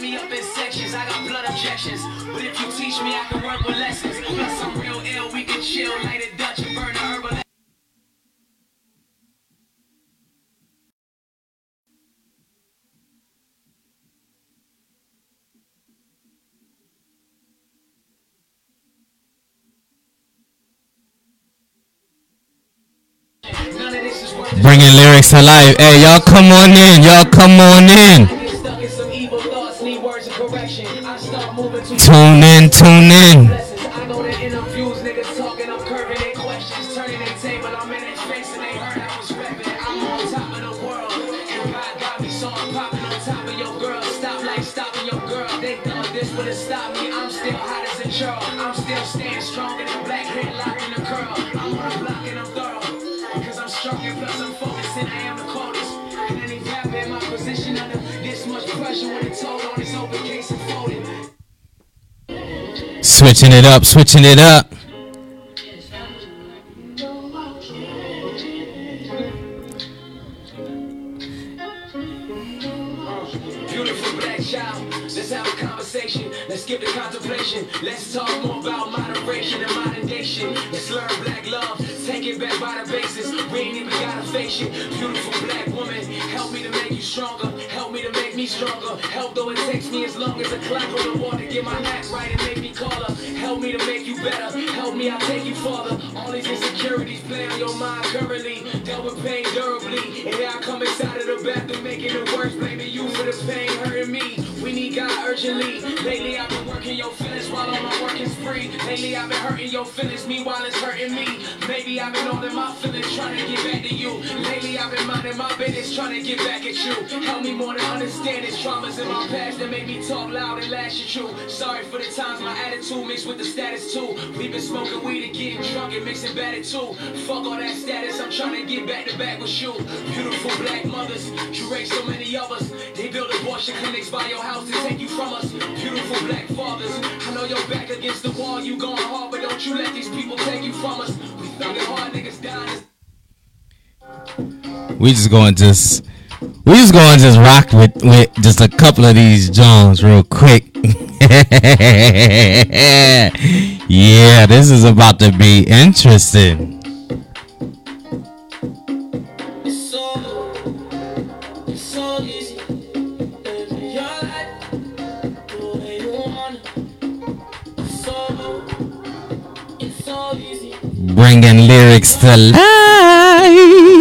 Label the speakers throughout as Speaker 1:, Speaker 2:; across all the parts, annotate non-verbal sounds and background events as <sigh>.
Speaker 1: me up in sections. I got blood objections. But if you teach me, I can work with lessons. Plus, I'm real ill. We can chill, light Dutch and burn a herbal.
Speaker 2: Bringing lyrics to life. Hey, y'all come on in. Y'all come on in Tune in, tune in.
Speaker 1: pressure when it's told on open case and folded.
Speaker 2: Switching it up, switching it up. Just going to just we just going to just rock with with just a couple of these Jones real quick. <laughs> yeah, this is about to be interesting. bringing lyrics to
Speaker 1: so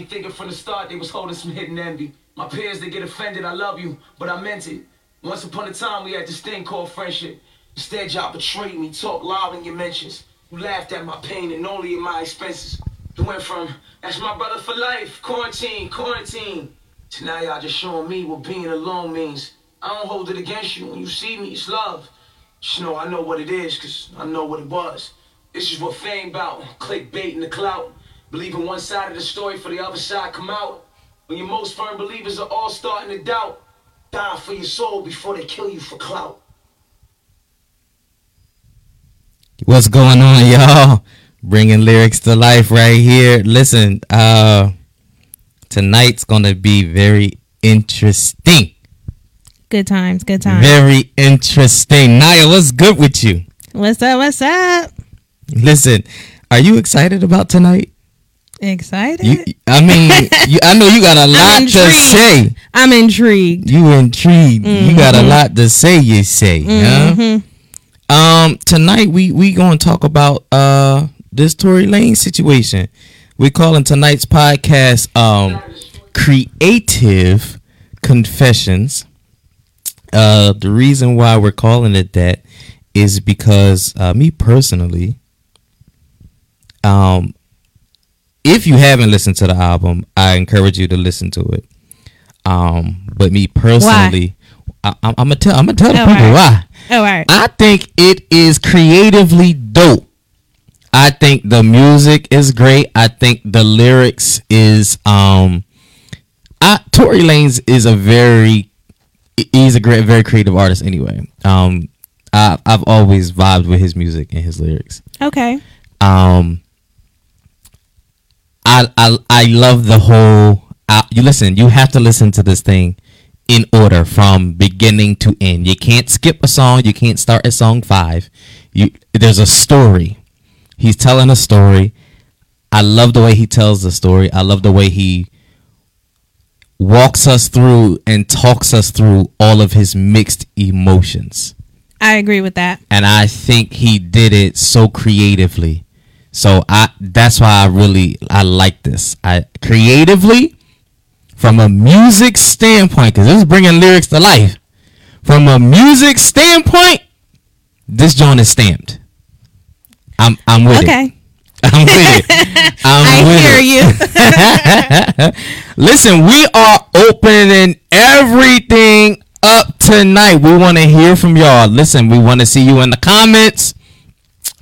Speaker 1: Me thinking from the start they was holding some hidden envy. My peers, they get offended, I love you, but I meant it. Once upon a time, we had this thing called friendship. Instead, y'all betrayed me, talk loud in your mentions. You laughed at my pain and only at my expenses. It went from, that's my brother for life, quarantine, quarantine, to now y'all just showing me what being alone means. I don't hold it against you. When you see me, it's love. Just know I know what it is, cause I know what it was. This is what fame about. Clickbait and the clout. Believing one side of the story for the other side come out. When your most firm believers are all starting to doubt. Die for your soul before they kill you for clout.
Speaker 2: What's going on, y'all? Bringing lyrics to life right here. Listen, uh, tonight's gonna be very interesting.
Speaker 3: Good times, good times.
Speaker 2: Very interesting. Naya, what's good with you?
Speaker 3: What's up? What's up?
Speaker 2: Listen, are you excited about tonight?
Speaker 3: Excited?
Speaker 2: You, I mean, you, I know you got a <laughs> lot to say.
Speaker 3: I'm intrigued.
Speaker 2: You intrigued. You got a lot to say. You say, huh? Um, tonight we we gonna talk about uh this Tory Lanez situation. We calling tonight's podcast um creative confessions. Uh, the reason why we're calling it that is because uh, me personally, um, if you haven't listened to the album, I encourage you to listen to it. Um, but me personally, I, am gonna tell I'm gonna tell the
Speaker 3: Oh,
Speaker 2: people why.
Speaker 3: Oh, all right.
Speaker 2: I think it is creatively dope. I think the music is great. I think the lyrics is um I Tory Lanez is a very he's a great very creative artist anyway. Um I I've always vibed with his music and his lyrics.
Speaker 3: Okay.
Speaker 2: Um I I I love the whole uh, you listen, you have to listen to this thing in order from beginning to end. You can't skip a song, you can't start at song 5. You there's a story. He's telling a story. I love the way he tells the story. I love the way he walks us through and talks us through all of his mixed emotions
Speaker 3: I agree with that.
Speaker 2: and I think he did it so creatively. So I that's why I really I like this. I creatively from a music standpoint cuz this is bringing lyrics to life. From a music standpoint, this joint is stamped. I'm I'm with it.
Speaker 3: Okay. <laughs>
Speaker 2: I'm with it. <laughs> I'm
Speaker 3: I
Speaker 2: with
Speaker 3: hear
Speaker 2: it.
Speaker 3: you. <laughs>
Speaker 2: Listen, we are opening everything up tonight. We want to hear from y'all. Listen, we want to see you in the comments.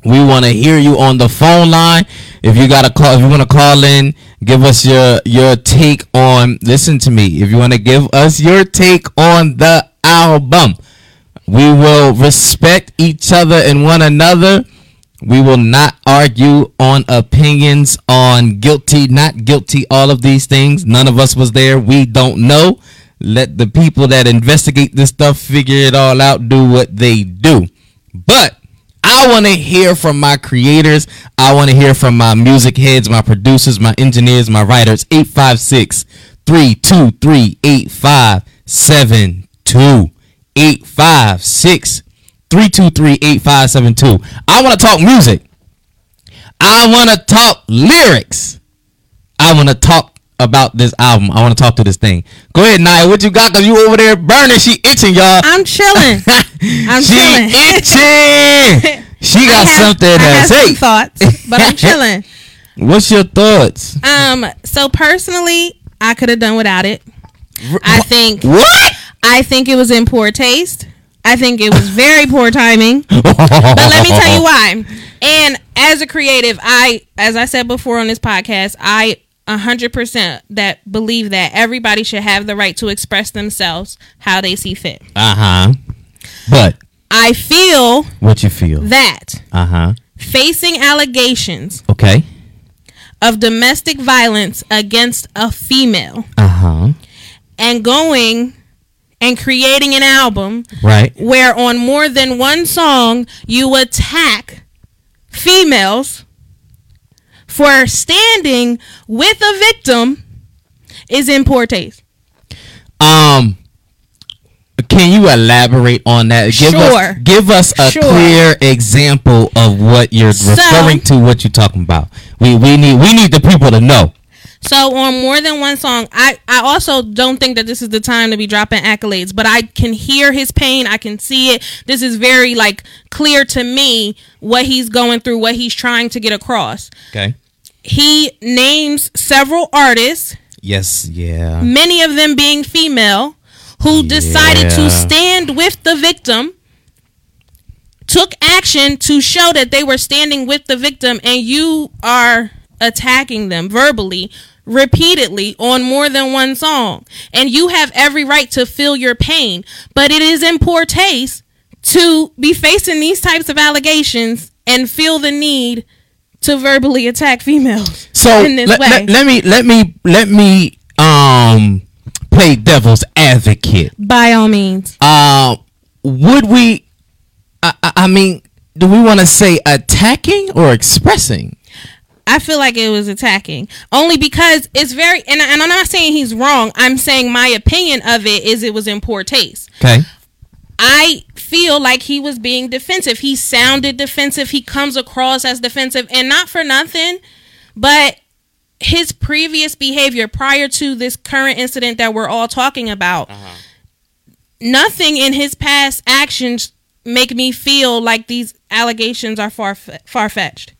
Speaker 2: We want to hear you on the phone line. If you got to call, if you want to call in, give us your your take on. Listen to me. If you want to give us your take on the album, we will respect each other and one another. We will not argue on opinions on guilty, not guilty, all of these things. None of us was there. We don't know. Let the people that investigate this stuff figure it all out, do what they do. But I want to hear from my creators. I want to hear from my music heads, my producers, my engineers, my writers. 856 323 8572. 856 323 8572. I want to talk music. I want to talk lyrics. I want to talk about this album. I want to talk to this thing. Go ahead, Nia. What you got? Cause you over there burning. She itching, y'all.
Speaker 3: I'm chilling. <laughs> I'm
Speaker 2: she
Speaker 3: chilling.
Speaker 2: itching. <laughs> She got
Speaker 3: have-
Speaker 2: something
Speaker 3: I
Speaker 2: to
Speaker 3: have
Speaker 2: say.
Speaker 3: some thoughts, but I'm <laughs> chilling.
Speaker 2: What's your thoughts?
Speaker 3: Um. So personally, I could have done without it. I think.
Speaker 2: What?
Speaker 3: I think it was in poor taste. I think it was very poor timing. But let me tell you why. And as a creative, I, as I said before on this podcast, I 100% that believe that everybody should have the right to express themselves how they see fit.
Speaker 2: Uh huh. But
Speaker 3: I feel
Speaker 2: what you feel?
Speaker 3: that
Speaker 2: Uh huh.
Speaker 3: facing allegations
Speaker 2: Okay.
Speaker 3: of domestic violence against a female
Speaker 2: Uh huh.
Speaker 3: and going and creating an album
Speaker 2: Right.
Speaker 3: where on more than one song you attack females for standing with a victim is in poor taste.
Speaker 2: Um. Can you elaborate on that? Give
Speaker 3: Sure.
Speaker 2: Us, give us a
Speaker 3: Sure.
Speaker 2: clear example of what you're
Speaker 3: So-
Speaker 2: referring to. What you're talking about? We we need we need the people to know.
Speaker 3: So on more than one song, I I also don't think that this is the time to be dropping accolades, but I can hear his pain, I can see it. This is very like clear to me what he's going through, what he's trying to get across.
Speaker 2: Okay.
Speaker 3: He names several artists
Speaker 2: Yes. Yeah.
Speaker 3: many of them being female, who decided to stand with the victim, took action to show that they were standing with the victim, and you are attacking them verbally, repeatedly on more than one song. And you have every right to feel your pain, but it is in poor taste to be facing these types of allegations and feel the need to verbally attack females
Speaker 2: So
Speaker 3: in this
Speaker 2: let,
Speaker 3: way.
Speaker 2: let, let me let me let me um play devil's advocate.
Speaker 3: By all means.
Speaker 2: Uh, would we? I, I I mean, do we want to say attacking or expressing?
Speaker 3: I feel like it was attacking only because it's very and, and I'm not saying he's wrong. I'm saying my opinion of it is it was in poor taste.
Speaker 2: Okay.
Speaker 3: I feel like he was being defensive. He sounded defensive. He comes across as defensive and not for nothing, but his previous behavior prior to this current incident that we're all talking about uh-huh. nothing in his past actions make me feel like these allegations are far far fetched.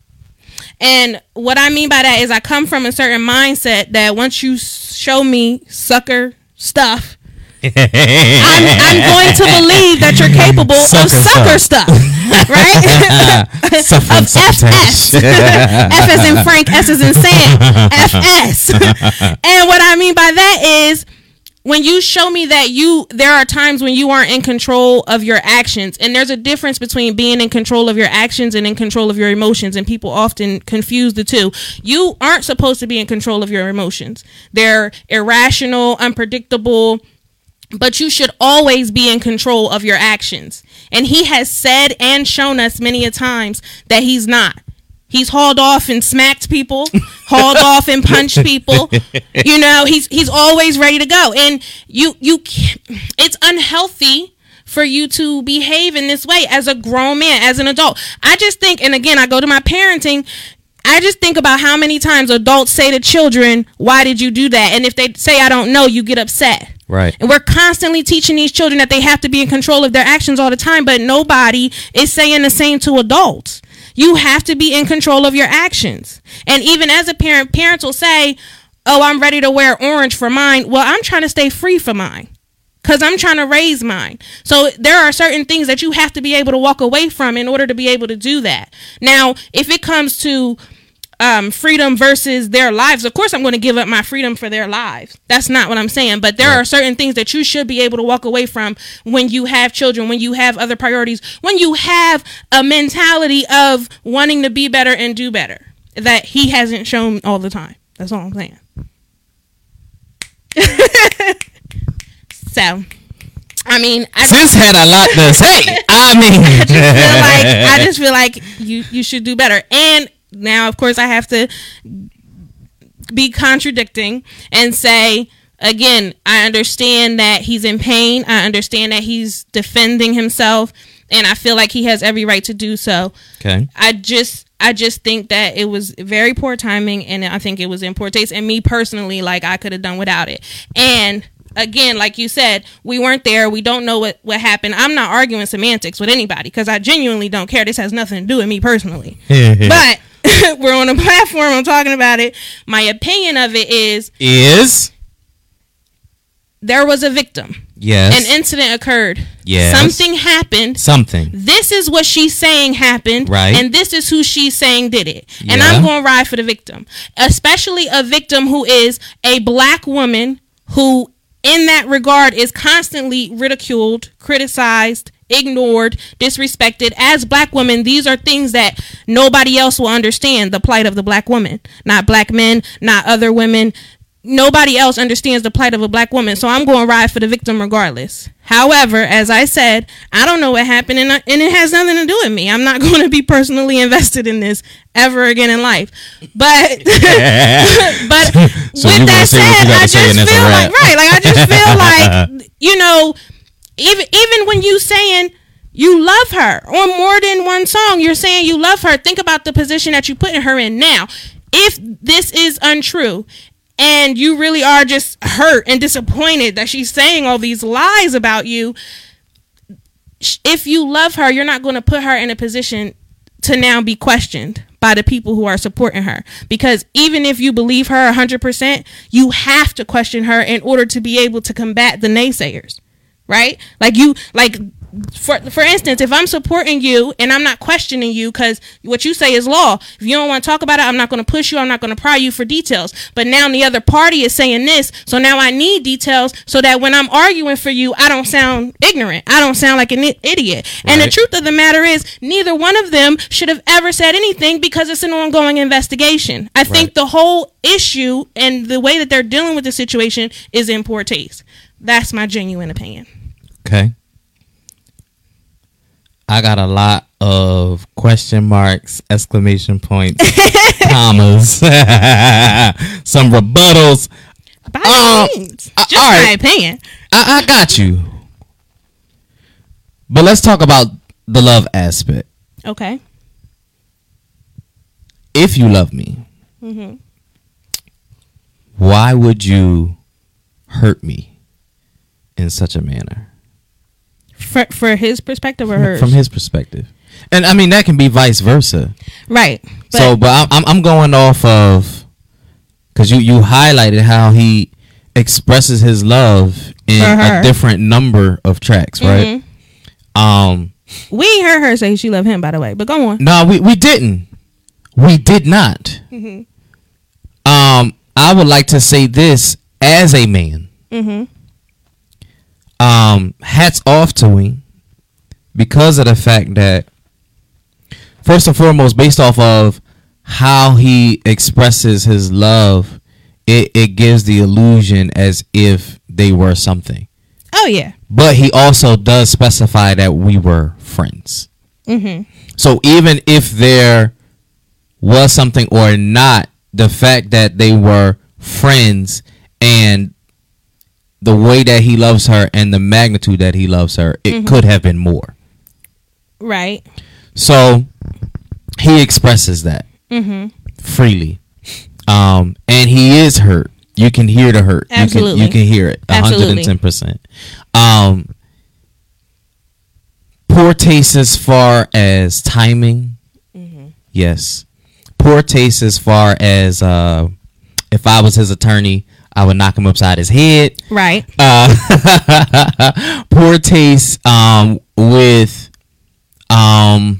Speaker 3: And what I mean by that is I come from a certain mindset that once you show me sucker stuff, I'm, I'm going to believe that you're capable
Speaker 2: Sucker
Speaker 3: of sucker stuff, right? <laughs> Of FS. <laughs> F as in Frank, S as in Sam, FS. <laughs> and what I mean by that is when you show me that you there are times when you aren't in control of your actions and there's a difference between being in control of your actions and in control of your emotions and people often confuse the two you aren't supposed to be in control of your emotions they're irrational unpredictable but you should always be in control of your actions and he has said and shown us many a times that he's not He's hauled off and smacked people, <laughs> hauled off and punched people. <laughs> You know, he's he's always ready to go. And you you it's unhealthy for you to behave in this way as a grown man, as an adult. I just think and again, I go to my parenting I just think about how many times adults say to children, "Why did you do that?" And if they say I don't know, you get upset.
Speaker 2: Right.
Speaker 3: And we're constantly teaching these children that they have to be in control of their actions all the time, but nobody is saying the same to adults. You have to be in control of your actions. And even as a parent, parents will say, Oh, I'm ready to wear orange for mine. Well, I'm trying to stay free for mine because I'm trying to raise mine. So there are certain things that you have to be able to walk away from in order to be able to do that. Now, if it comes to um, freedom versus their lives, of course, I'm going to give up my freedom for their lives. That's not what I'm saying. But there are certain things that you should be able to walk away from when you have children, when you have other priorities, when you have a mentality of wanting to be better and do better that he hasn't shown all the time. That's all I'm saying. <laughs> so, I mean, I
Speaker 2: Sis had a lot to say. I mean,
Speaker 3: I just feel like I just feel like <laughs> you you should do better. And now, of course, I have to be contradicting and say again, I understand that he's in pain. I understand that he's defending himself, and I feel like he has every right to do so.
Speaker 2: okay.
Speaker 3: I just I just think that it was very poor timing and I think it was in poor taste and me personally like I could have done without it. And again, like you said, we weren't there. We don't know what what happened. I'm not arguing semantics with anybody because I genuinely don't care. This has nothing to do with me personally. but <laughs> we're on a platform. I'm talking about it. My opinion of it is
Speaker 2: is
Speaker 3: there was a victim.
Speaker 2: yes
Speaker 3: An incident occurred.
Speaker 2: Yes.
Speaker 3: Something happened.
Speaker 2: something.
Speaker 3: this is what she's saying happened
Speaker 2: Right.
Speaker 3: and this is who she's saying did it and
Speaker 2: Yeah.
Speaker 3: i'm going to ride for the victim especially a victim who is a black woman who in that regard is constantly ridiculed criticized ignored disrespected. As black women these are things that nobody else will understand the plight of the black woman. Not black men not other women. Nobody else understands the plight of a black woman. So i'm going to ride for the victim regardless. However as i said i don't know what happened and, I, and it has nothing to do with me. I'm not <laughs> going to be personally invested in this ever again in life. But <laughs> but <laughs>
Speaker 2: So
Speaker 3: with that
Speaker 2: say what you
Speaker 3: said i just feel like right like i just feel like you know even even when you saying you love her on more than one song you're saying you love her. Think about the position that you putting her in now. If this is untrue and you really are just hurt and disappointed that she's saying all these lies about you if you love her you're not going to put her in a position to now be questioned by the people who are supporting her. Because even if you believe her 100% you have to question her in order to be able to combat the naysayers right? Like you like for for instance if i'm supporting you and i'm not questioning you because what you say is law if you don't want to talk about it i'm not going to push you i'm not going to pry you for details. But now the other party is saying this so now i need details so that when i'm arguing for you i don't sound ignorant. I don't sound like an idiot. And the truth of the matter is neither one of them should have ever said anything because it's an ongoing investigation. I think the whole issue and the way that they're dealing with the situation is in poor taste. That's my genuine opinion
Speaker 2: Okay. I got a lot of question marks, exclamation points, <laughs> commas, <laughs> some rebuttals.
Speaker 3: By all means.
Speaker 2: uh,
Speaker 3: Just
Speaker 2: all
Speaker 3: my opinion.
Speaker 2: I, I got you. But let's talk about the love aspect.
Speaker 3: Okay.
Speaker 2: If you love me,
Speaker 3: hmm
Speaker 2: why would you hurt me in such a manner?
Speaker 3: For for his perspective or hers?
Speaker 2: from his perspective. And I mean that can be vice versa.
Speaker 3: right. But,
Speaker 2: so, but I'm I'm- going off of because you you highlighted how he expresses his love in a different number of tracks, right? Um,
Speaker 3: we heard her say she loved him, by the way. But go on.
Speaker 2: no, we we didn't. We did not.
Speaker 3: Mm-hmm.
Speaker 2: Um, I would like to say this as a man.
Speaker 3: Mm-hmm.
Speaker 2: Um, hats off to him because of the fact that first and foremost, based off of how he expresses his love, it, it gives the illusion as if they were something.
Speaker 3: Oh yeah.
Speaker 2: But he also does specify that we were friends.
Speaker 3: Mm-hmm.
Speaker 2: So even if there was something or not, the fact that they were friends and the way that he loves her and the magnitude that he loves her, it could have been more.
Speaker 3: Right.
Speaker 2: So he expresses that
Speaker 3: Mm-hmm.
Speaker 2: freely. Um, and he is hurt. You can hear the hurt.
Speaker 3: Absolutely.
Speaker 2: You can, you can hear it.
Speaker 3: Absolutely.
Speaker 2: 110%. Um, poor taste as far as timing. Yes. Poor taste as far as uh, if I was his attorney, I would knock him upside his head
Speaker 3: Right.
Speaker 2: uh, <laughs> poor taste um, with um,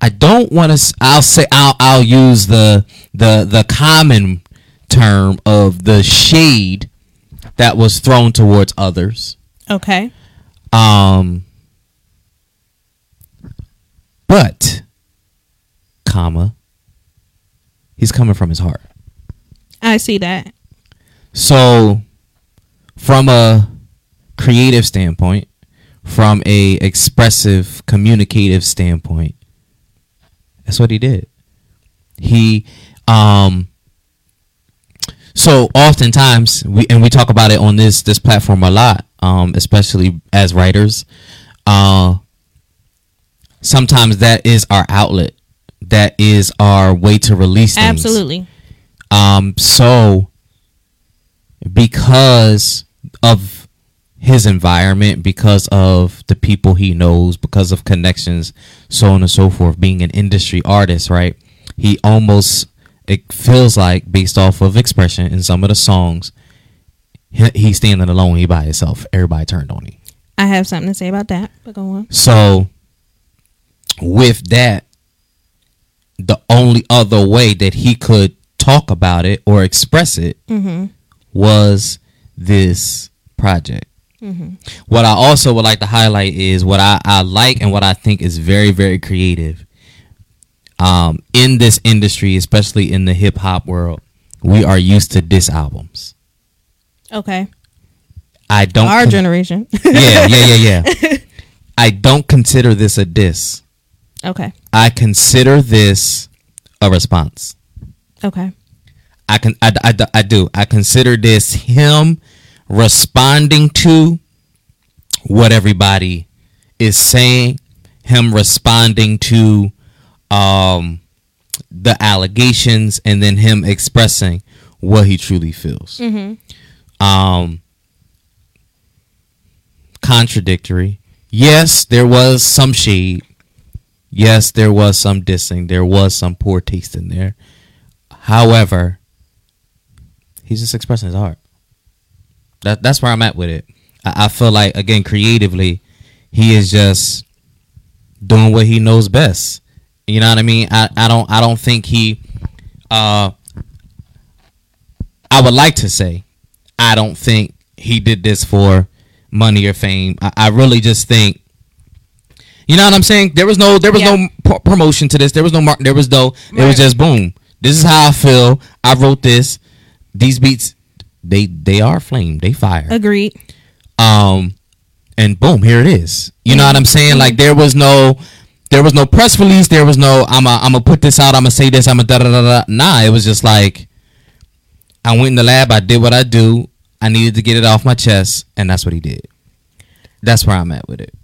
Speaker 2: I don't want to. I'll say I'll I'll use the the the common term of the shade that was thrown towards others.
Speaker 3: Okay.
Speaker 2: Um, but comma, he's coming from his heart.
Speaker 3: I see that.
Speaker 2: So, from a creative standpoint, from a expressive, communicative standpoint, that's what he did. He, um, so oftentimes we and we talk about it on this this platform a lot, um, especially as writers. Uh, sometimes that is our outlet. That is our way to release things.
Speaker 3: Absolutely.
Speaker 2: Um, so because of his environment, because of the people he knows, because of connections, so on and so forth, being an industry artist, right? He almost it feels like based off of expression in some of the songs, he's standing alone, he by himself. Everybody turned on him.
Speaker 3: I have something to say about that. But go on.
Speaker 2: So with that, the only other way that he could talk about it or express it
Speaker 3: Mm-hmm.
Speaker 2: Was this project. What I also would like to highlight is what I, I like and what I think is very, very creative. Um, in this industry, especially in the hip hop world, we are used to diss albums.
Speaker 3: Okay.
Speaker 2: I don't
Speaker 3: Our
Speaker 2: con-
Speaker 3: generation. <laughs>
Speaker 2: yeah, yeah, yeah, yeah. <laughs> I don't consider this a diss.
Speaker 3: okay.
Speaker 2: I consider this a response.
Speaker 3: Okay.
Speaker 2: I can I, I, I do. I consider this him responding to what everybody is saying, him responding to um the allegations and then him expressing what he truly feels.
Speaker 3: Mm-hmm.
Speaker 2: Um contradictory. Yes, there was some shade. Yes, there was some dissing. There was some poor taste in there. However, he's just expressing his heart. That that's where I'm at with it. I, I feel like again creatively, he is just doing what he knows best. You know what I mean? I, I don't I don't think he uh I would like to say I don't think he did this for money or fame. I, I really just think you know what I'm saying? There was no there was
Speaker 3: Yeah.
Speaker 2: no pro- promotion to this. There was no mark there was no it
Speaker 3: Right.
Speaker 2: was just boom. This is how I feel. I wrote this. These beats they they are flame. They fire.
Speaker 3: Agreed.
Speaker 2: um and boom here it is. You know what i'm saying? Like there was no there was no press release. There was no i'm a, i'm gonna put this out. I'm gonna say this. I'm gonna da da da da. Nah it was just like i went in the lab. I did what i do. I needed to get it off my chest and that's what he did. That's where i'm at with it.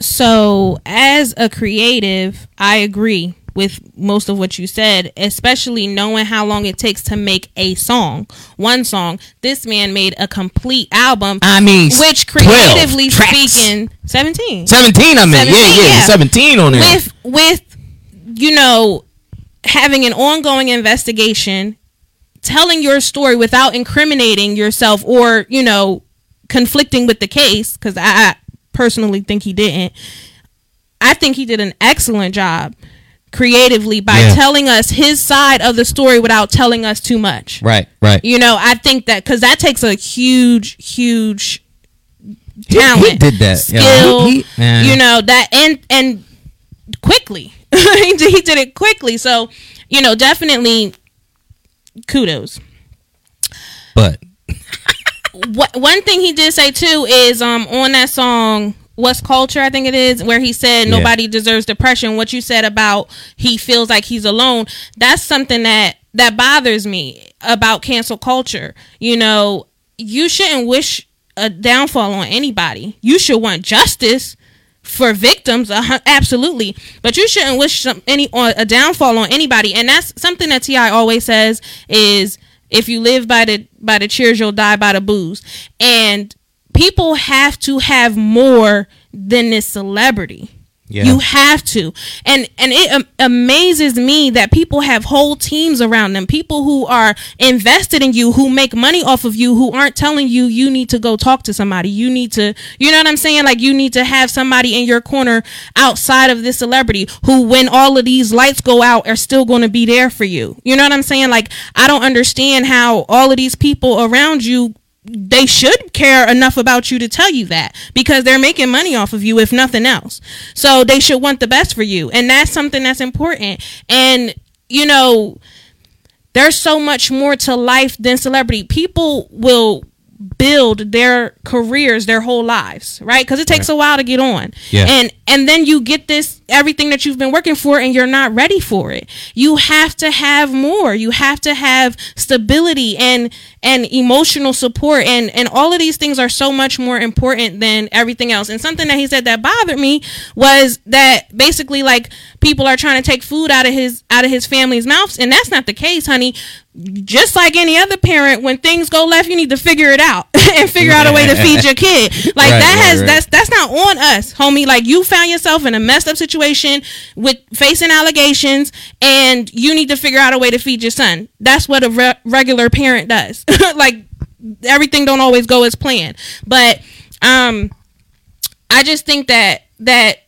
Speaker 3: So, as a creative, I agree with most of what you said, especially knowing how long it takes to make a song, one song. This man made a complete album,
Speaker 2: I mean,
Speaker 3: which
Speaker 2: 12
Speaker 3: creatively
Speaker 2: tracks.
Speaker 3: speaking, seventeen
Speaker 2: 17, I mean,
Speaker 3: 17,
Speaker 2: yeah, yeah,
Speaker 3: yeah.
Speaker 2: 17 on there.
Speaker 3: with with you know having an ongoing investigation telling your story without incriminating yourself or you know conflicting with the case because I, I personally think he didn't i think he did an excellent job creatively by
Speaker 2: Yeah.
Speaker 3: telling us his side of the story without telling us too much
Speaker 2: right, right.
Speaker 3: you know i think that because that takes a huge huge
Speaker 2: He-
Speaker 3: talent
Speaker 2: He, did that. yeah. He- he-
Speaker 3: you know that and and quickly <laughs> he, did, he did it quickly so you know definitely kudos
Speaker 2: But <laughs>
Speaker 3: what one thing he did say too is um on that song What's Culture, I think it is, where he said
Speaker 2: Yeah.
Speaker 3: nobody deserves depression. What you said about he feels like he's alone, that's something that that bothers me about cancel culture. You know, you shouldn't wish a downfall on anybody. You should want justice for victims, hun- absolutely. But you shouldn't wish some, any on a downfall on anybody. And that's something that Ti always says is if you live by the by the cheers, you'll die by the boos. And people have to have more than this celebrity.
Speaker 2: Yeah.
Speaker 3: You have to, and and it am- amazes me that people have whole teams around them, people who are invested in you, who make money off of you, who aren't telling you you need to go talk to somebody. You need to, you know what I'm saying? Like you need to have somebody in your corner outside of this celebrity who, when all of these lights go out, are still going to be there for you. You know what I'm saying? Like I don't understand how all of these people around you they should care enough about you to tell you that because they're making money off of you if nothing else. So they should want the best for you. And that's something that's important. And you know, there's so much more to life than celebrity. People will build their careers their whole lives, right? Cuz it takes a while to get on.
Speaker 2: Yeah.
Speaker 3: And and then you get this everything that you've been working for and you're not ready for it. You have to have more. You have to have stability and and emotional support and and all of these things are so much more important than everything else. And something that he said that bothered me was that basically like people are trying to take food out of his out of his family's mouths and that's not the case, honey. Just like any other parent when things go left, you need to figure it out <laughs> and figure out a way to feed your <laughs> kid. Like
Speaker 2: Right,
Speaker 3: that
Speaker 2: right,
Speaker 3: has
Speaker 2: right.
Speaker 3: that's that's not on us, homie. Like you found yourself in a messed up situation with facing allegations, and you need to figure out a way to feed your son. That's what a re- regular parent does. <laughs> like everything don't always go as planned, but um, I just think that that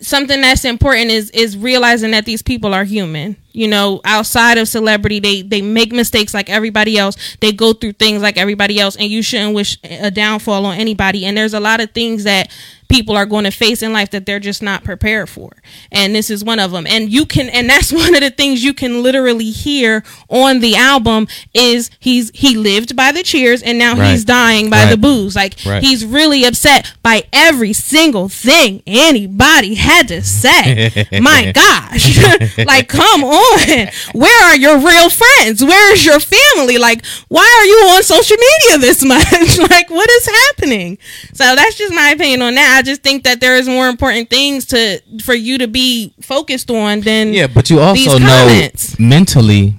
Speaker 3: something that's important is is realizing that these people are human you know outside of celebrity they they make mistakes like everybody else they go through things like everybody else and you shouldn't wish a downfall on anybody and there's a lot of things that people are going to face in life that they're just not prepared for and this is one of them and you can and that's <laughs> one of the things you can literally hear on the album is he's he lived by the cheers and now
Speaker 2: Right.
Speaker 3: he's dying by
Speaker 2: Right.
Speaker 3: the boos like
Speaker 2: Right.
Speaker 3: he's really upset by every single thing anybody had to say. <laughs> My gosh. <laughs> like, come on. Where are your real friends? Where is your family? Like, why are you on social media this much? like, what is happening? So that's just my opinion on that. I just think that there is more important things to for you to be focused on than
Speaker 2: Yeah, but you also know mentally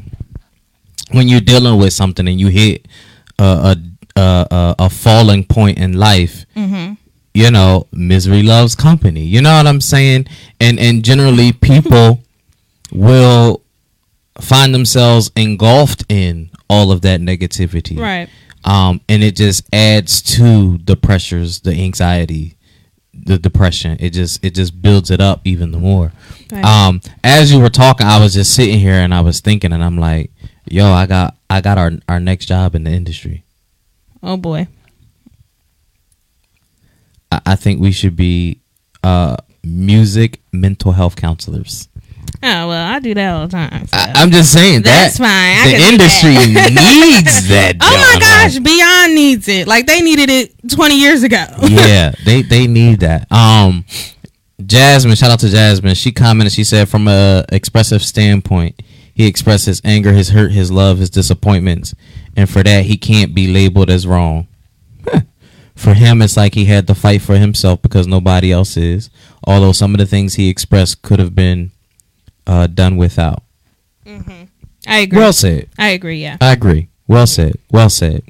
Speaker 2: when you're dealing with something and you hit a a a, a, a falling point in life.
Speaker 3: Mm-hmm.
Speaker 2: You know, misery loves company. You know what I'm saying? And and generally people <laughs> will find themselves engulfed in all of that negativity.
Speaker 3: Right.
Speaker 2: Um, and it just adds to the pressures, the anxiety, the depression. It just it just builds it up even the more.
Speaker 3: Right.
Speaker 2: Um, as you were talking, I was just sitting here and I was thinking, and I'm like, "Yo, I got I got our our next job in the industry.
Speaker 3: Oh boy.
Speaker 2: I, I think we should be uh music mental health counselors.
Speaker 3: Oh well, I do that all the time. so.
Speaker 2: I, I'm just saying
Speaker 3: That's
Speaker 2: that
Speaker 3: fine. I
Speaker 2: the industry
Speaker 3: that. <laughs>
Speaker 2: needs that.
Speaker 3: Oh my gosh, Beyond needs it. Like they needed it 20 years ago. <laughs>
Speaker 2: yeah, they they need that. Um, Jasmine, shout out to Jasmine. She commented. She said, from a expressive standpoint, he expresses anger, his hurt, his love, his disappointments, and for that, he can't be labeled as wrong. for him, it's like he had to fight for himself because nobody else is. Although some of the things he expressed could have been uh, done without.
Speaker 3: I agree.
Speaker 2: Well said.
Speaker 3: I agree. Yeah.
Speaker 2: I agree. Well said. Well said.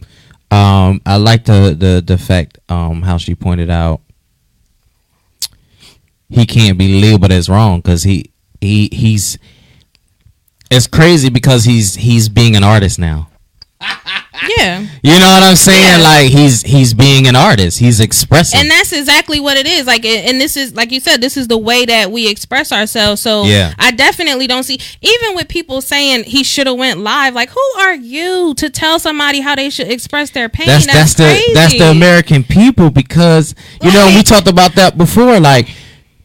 Speaker 2: Um, I like the the the fact um how she pointed out he can't be labeled as wrong because he he he's it's crazy because he's he's being an artist now. <laughs>
Speaker 3: Yeah.
Speaker 2: You know what I'm saying?
Speaker 3: Yeah.
Speaker 2: Like he's he's being an artist. He's expressing.
Speaker 3: and that's exactly what it is like and this is like you said this is the way that we express ourselves so
Speaker 2: Yeah.
Speaker 3: i definitely don't see even with people saying he should have went live like who are you to tell somebody how they should express their pain
Speaker 2: that's that's, the
Speaker 3: crazy.
Speaker 2: that's the American people because you know we talked about that before. Like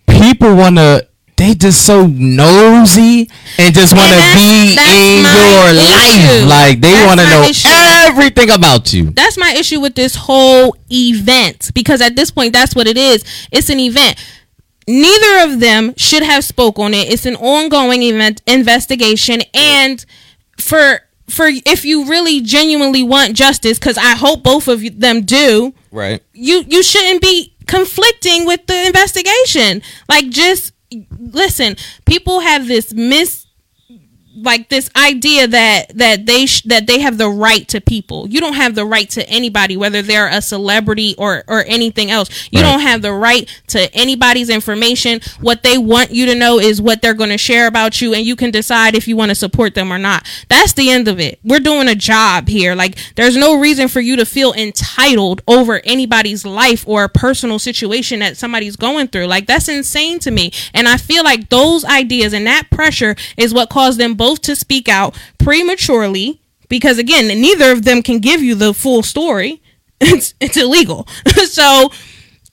Speaker 2: people want to, they just so nosy and just want to be in your
Speaker 3: issue.
Speaker 2: life. Like they want to know
Speaker 3: issue.
Speaker 2: everything about you.
Speaker 3: that's my issue with this whole event because at this point that's what it is it's an event neither of them should have spoke on it it's an ongoing event investigation and for for if you really genuinely want justice because i hope both of them do
Speaker 2: Right.
Speaker 3: you you shouldn't be conflicting with the investigation like just listen people have this mis like this idea that that they sh- that they have the right to people. You don't have the right to anybody, whether they're a celebrity or or anything else. You
Speaker 2: Right.
Speaker 3: don't have the right to anybody's information. What they want you to know is what they're going to share about you, and you can decide if you want to support them or not. That's the end of it. We're doing a job here. Like there's no reason for you to feel entitled over anybody's life or a personal situation that somebody's going through. Like that's insane to me. And I feel like those ideas and that pressure is what caused them both to speak out prematurely because again, neither of them can give you the full story. <laughs> It's it's illegal. <laughs> so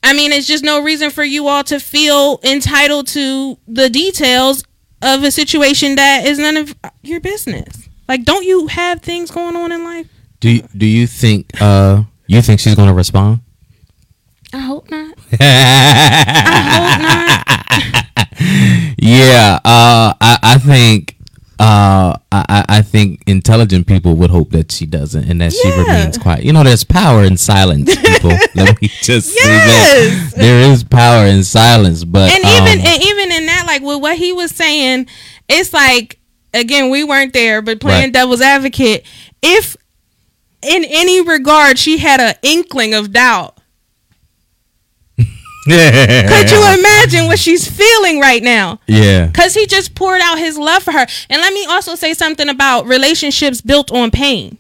Speaker 3: I mean, it's just no reason for you all to feel entitled to the details of a situation that is none of your business. Like, don't you have things going on in life?
Speaker 2: Do you, do you think uh you think she's gonna respond?
Speaker 3: I hope not. <laughs> I hope not.
Speaker 2: Yeah, uh, I, I think uh, I, I- think intelligent people would hope that she doesn't and that she remains quiet. You know, there's power in silence, <laughs> people. Let me just say that there is power in silence, but
Speaker 3: and
Speaker 2: um,
Speaker 3: even and even in that, like with what he was saying, it's like again we weren't there, but playing
Speaker 2: Right.
Speaker 3: devil's advocate, if in any regard she had an inkling of doubt, could you imagine what she's feeling right now?
Speaker 2: yeah,
Speaker 3: Because he just poured out his love for her. And let me also say something about relationships built on pain.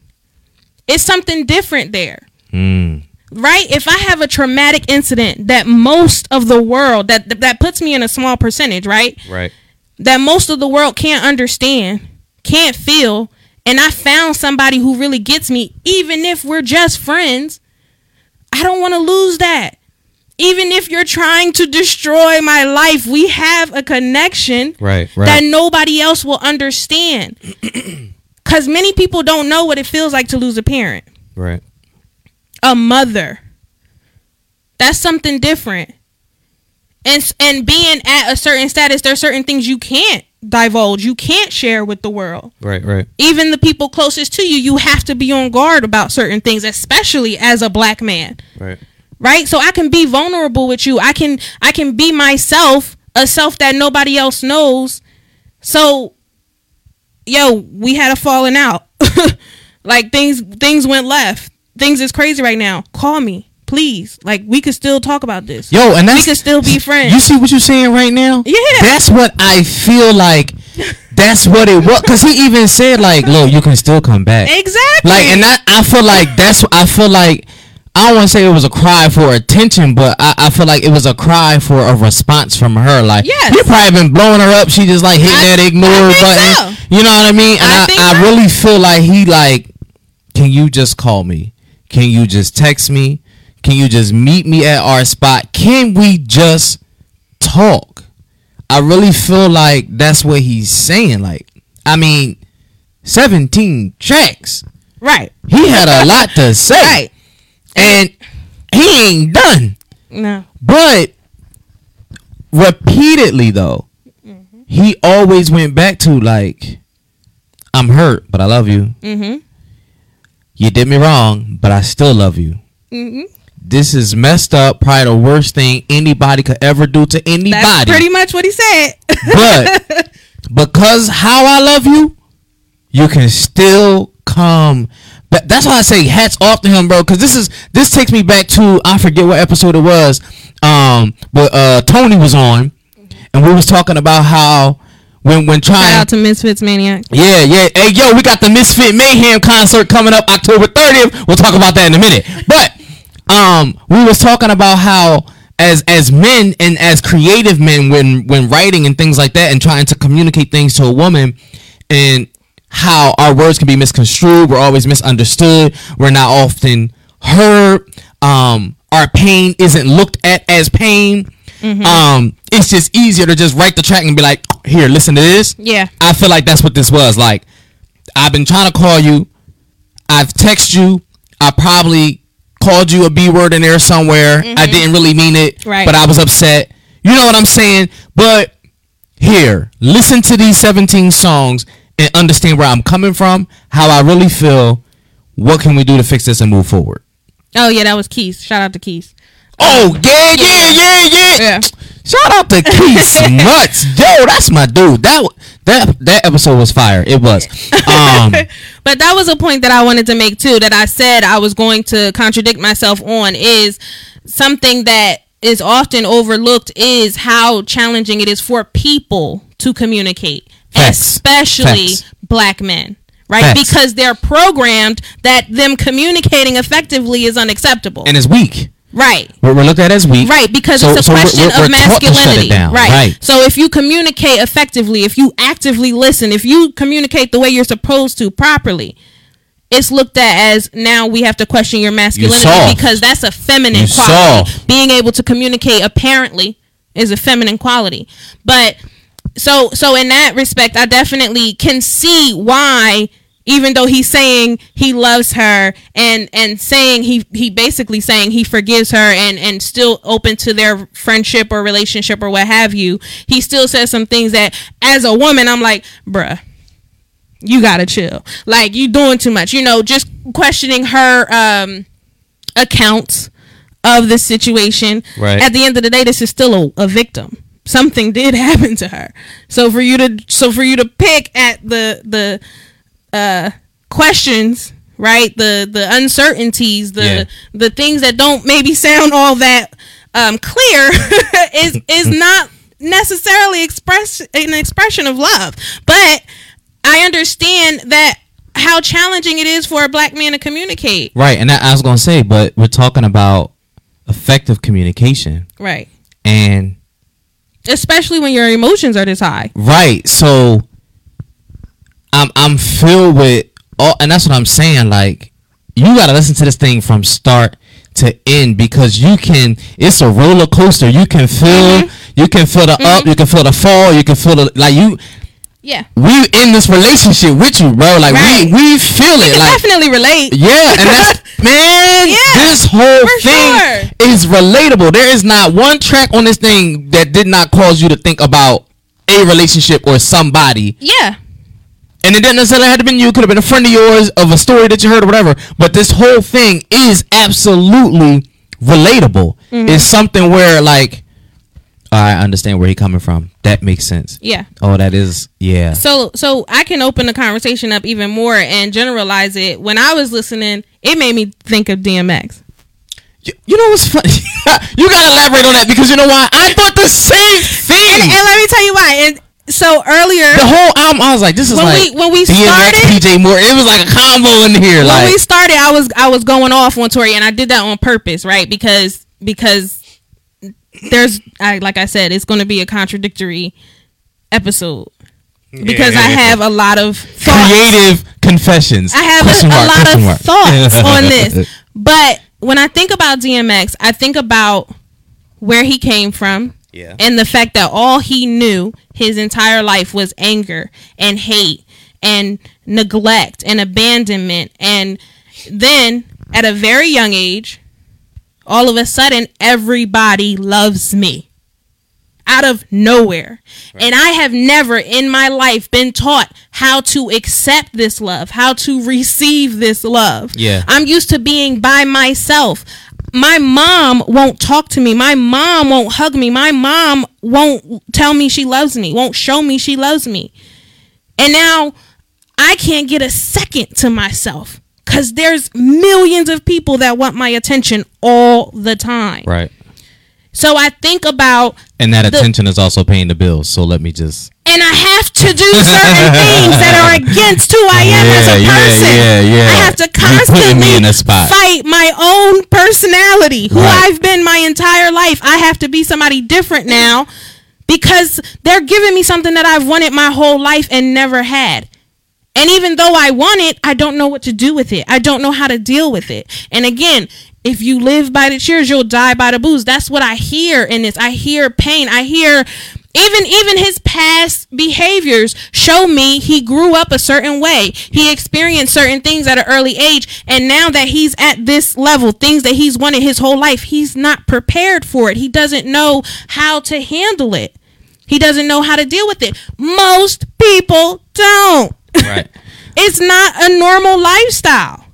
Speaker 3: It's something different there.
Speaker 2: Mm,
Speaker 3: right? If i have a traumatic incident that most of the world that that puts me in a small percentage right?
Speaker 2: Right,
Speaker 3: that most of the world can't understand can't feel and i found somebody who really gets me even if we're just friends i don't want to lose that even if you're trying to destroy my life we have a connection
Speaker 2: right,
Speaker 3: that nobody else will understand <clears throat> because many people don't know what it feels like to lose a parent
Speaker 2: right,
Speaker 3: a mother. That's something different. And and being at a certain status, there's certain things you can't divulge, you can't share with the world.
Speaker 2: right, right,
Speaker 3: Even the people closest to you, you have to be on guard about certain things, especially as a black man.
Speaker 2: right.
Speaker 3: Right? So I can be vulnerable with you. I can I can be myself, a self that nobody else knows. So yo, we had a falling out. <laughs> like things things went left. Things is crazy right now. Call me, please. Like we could still talk about this.
Speaker 2: Yo, and that's
Speaker 3: we could still be friends.
Speaker 2: You see what you're saying right now?
Speaker 3: Yeah.
Speaker 2: That's what I feel like. <laughs> That's what it was. Cause he even said like, "Look, you can still come back."
Speaker 3: exactly.
Speaker 2: Like, and that I feel like that's. I feel like I don't want to say it was a cry for attention, but I, I feel like it was a cry for a response from her. Like,
Speaker 3: Yes.
Speaker 2: you probably been blowing her up. She just like hitting
Speaker 3: I-
Speaker 2: that ignore button.
Speaker 3: so.
Speaker 2: You know what I mean? And
Speaker 3: I
Speaker 2: I, I, really feel like he like, can you just call me? Can you just text me? Can you just meet me at our spot? Can we just talk? I really feel like that's what he's saying. Like, I mean, 17 tracks.
Speaker 3: right.
Speaker 2: He had a lot to say.
Speaker 3: Right.
Speaker 2: And he ain't done.
Speaker 3: No.
Speaker 2: But repeatedly though,
Speaker 3: Mm-hmm.
Speaker 2: he always went back to like, I'm hurt, but I love you.
Speaker 3: Mm-hmm.
Speaker 2: You did me wrong, but I still love you.
Speaker 3: Mm-hmm.
Speaker 2: This is messed up, probably the worst thing anybody could ever do to anybody.
Speaker 3: That's pretty much what he said.
Speaker 2: but <laughs> because how I love you, you can still come. But that's why I say hats off to him, bro. Because this is this takes me back to I forget what episode it was. Um, but uh, Tony was on, and we was talking about how when when
Speaker 3: Shout
Speaker 2: trying
Speaker 3: out to Misfits Maniac.
Speaker 2: yeah, yeah. Hey, yo, we got the Misfit Mayhem concert coming up October 30th. We'll talk about that in a minute. But um, we was talking about how as as men and as creative men when when writing and things like that and trying to communicate things to a woman and how our words can be misconstrued, we're always misunderstood, we're not often heard. Um, our pain isn't looked at as pain. Um, it's just easier to just write the track and be like, here, listen to this.
Speaker 3: Yeah.
Speaker 2: I feel like that's what this was. Like, I've been trying to call you. I've texted you. I probably called you a B word in there somewhere. I didn't really mean it,
Speaker 3: Mm-hmm. Right.
Speaker 2: but I was upset. You know what I'm saying? But here, listen to these 17 songs and understand where I'm coming from, how I really feel. What can we do to fix this and move forward?
Speaker 3: Oh yeah, that was Keith. Shout out to Keith.
Speaker 2: Oh yeah, yeah, yeah, yeah.
Speaker 3: Yeah.
Speaker 2: Shout out to Keith <laughs> Smuts. Yo, that's my dude. That that that episode was fire. It was. <laughs> Um
Speaker 3: But that was a point that I wanted to make too. That I said I was going to contradict myself on is something that is often overlooked is how challenging it is for people to communicate,
Speaker 2: Facts.
Speaker 3: especially
Speaker 2: Facts.
Speaker 3: black men. Right,
Speaker 2: Facts.
Speaker 3: because they're programmed that them communicating effectively is unacceptable.
Speaker 2: and it's weak.
Speaker 3: right,
Speaker 2: We're, we're looked at as weak.
Speaker 3: Right, because
Speaker 2: So-
Speaker 3: it's a
Speaker 2: so
Speaker 3: question
Speaker 2: we're-
Speaker 3: of
Speaker 2: we're taught to shut it
Speaker 3: masculinity. Right.
Speaker 2: Right.
Speaker 3: So if you communicate effectively, if you actively listen, if you communicate the way you're supposed to properly, it's looked at as now we have to question your masculinity because that's a feminine
Speaker 2: You
Speaker 3: quality. Being able to communicate apparently is a feminine quality. But so so in that respect, I definitely can see why even though he's saying he loves her and and saying he he basically saying he forgives her and and still open to their friendship or relationship or what have you he still says some things that as a woman i'm like bruh you gotta chill. Like you doing too much. You know just questioning her um accounts of the situation.
Speaker 2: Right.
Speaker 3: at the end of the day this is still a, a victim something did <laughs> happen to her. So for you to so for you to pick at the the uh questions right? The the uncertainties the
Speaker 2: Yeah.
Speaker 3: the things that don't maybe sound all that um clear <laughs> is is <laughs> not necessarily express an expression of love. But i understand that how challenging it is for a black man to communicate.
Speaker 2: Right. And that, I was gonna say, but we're talking about effective communication.
Speaker 3: Right.
Speaker 2: And
Speaker 3: especially when your emotions are this high
Speaker 2: Right. So I'm I'm filled with all and that's what I'm saying. Like you gotta listen to this thing from start to end because you can it's a roller coaster. You can feel mm-hmm. you can feel the up, mm-hmm. you can feel the fall, you can feel the like you
Speaker 3: yeah
Speaker 2: we in this relationship with you, bro. Like
Speaker 3: Right.
Speaker 2: we we feel
Speaker 3: you
Speaker 2: it. Like
Speaker 3: definitely relate
Speaker 2: yeah, and that's <laughs> man.
Speaker 3: Yeah,
Speaker 2: this whole thing
Speaker 3: sure.
Speaker 2: is relatable. There is not one track on this thing that did not cause you to think about a relationship or somebody.
Speaker 3: yeah
Speaker 2: And it didn't necessarily have to been you. It could have been a friend of yours of a story that you heard or whatever. But this whole thing is absolutely relatable.
Speaker 3: Mm-hmm.
Speaker 2: It's something where like I understand where he coming from. That makes sense.
Speaker 3: yeah
Speaker 2: Oh, that is yeah.
Speaker 3: So so I can open the conversation up even more and generalize it. When I was listening, it made me think of DMX.
Speaker 2: You, you know what's funny? <laughs> you gotta elaborate on that because you know why? I thought the same thing.
Speaker 3: And let me tell you why. And so earlier
Speaker 2: the whole album, I was like, this is
Speaker 3: When
Speaker 2: like
Speaker 3: we- when we
Speaker 2: DMX,
Speaker 3: started-
Speaker 2: PJ Moore. It was like a combo in here.
Speaker 3: when
Speaker 2: like
Speaker 3: we started, I was I was going off on Tory, and I did that on purpose, right? Because because there's I like I said, it's going to be a contradictory episode because I have a lot of thoughts.
Speaker 2: creative confessions.
Speaker 3: I have a,
Speaker 2: Question
Speaker 3: a lot of
Speaker 2: mark.
Speaker 3: thoughts on <laughs> this. But when I think about DMX, I think about where he came from
Speaker 2: Yeah.
Speaker 3: and the fact that all he knew his entire life was anger and hate and neglect and abandonment. And then at a very young age, all of a sudden, everybody loves me out of nowhere. And I have never in my life been taught how to accept this love, how to receive this love.
Speaker 2: Yeah.
Speaker 3: I'm used to being by myself. my mom won't talk to me. My mom won't hug me. My mom won't tell me she loves me, won't show me she loves me. And now I can't get a second to myself because there's millions of people that want my attention all the time.
Speaker 2: Right.
Speaker 3: So I think about,
Speaker 2: And that
Speaker 3: The-
Speaker 2: attention is also paying the bills. So let me just.
Speaker 3: and I have to do certain <laughs> things that are against who I am as a
Speaker 2: Yeah, yeah, yeah, yeah.
Speaker 3: I have to constantly
Speaker 2: me in a spot.
Speaker 3: fight my own personality, who
Speaker 2: Right.
Speaker 3: I've been my entire life. I have to be somebody different now because they're giving me something that I've wanted my whole life and never had. And even though I want it, I don't know what to do with it. I don't know how to deal with it. And again, if you live by the cheers, you'll die by the boos. That's what I hear in this. I hear pain. I hear even even his past behaviors show me he grew up a certain way. He experienced certain things at an early age, and now that he's at this level, things that he's wanted his whole life, he's not prepared for it. He doesn't know how to handle it. He doesn't know how to deal with it. Most people don't.
Speaker 2: Right. <laughs>
Speaker 3: It's not a normal lifestyle.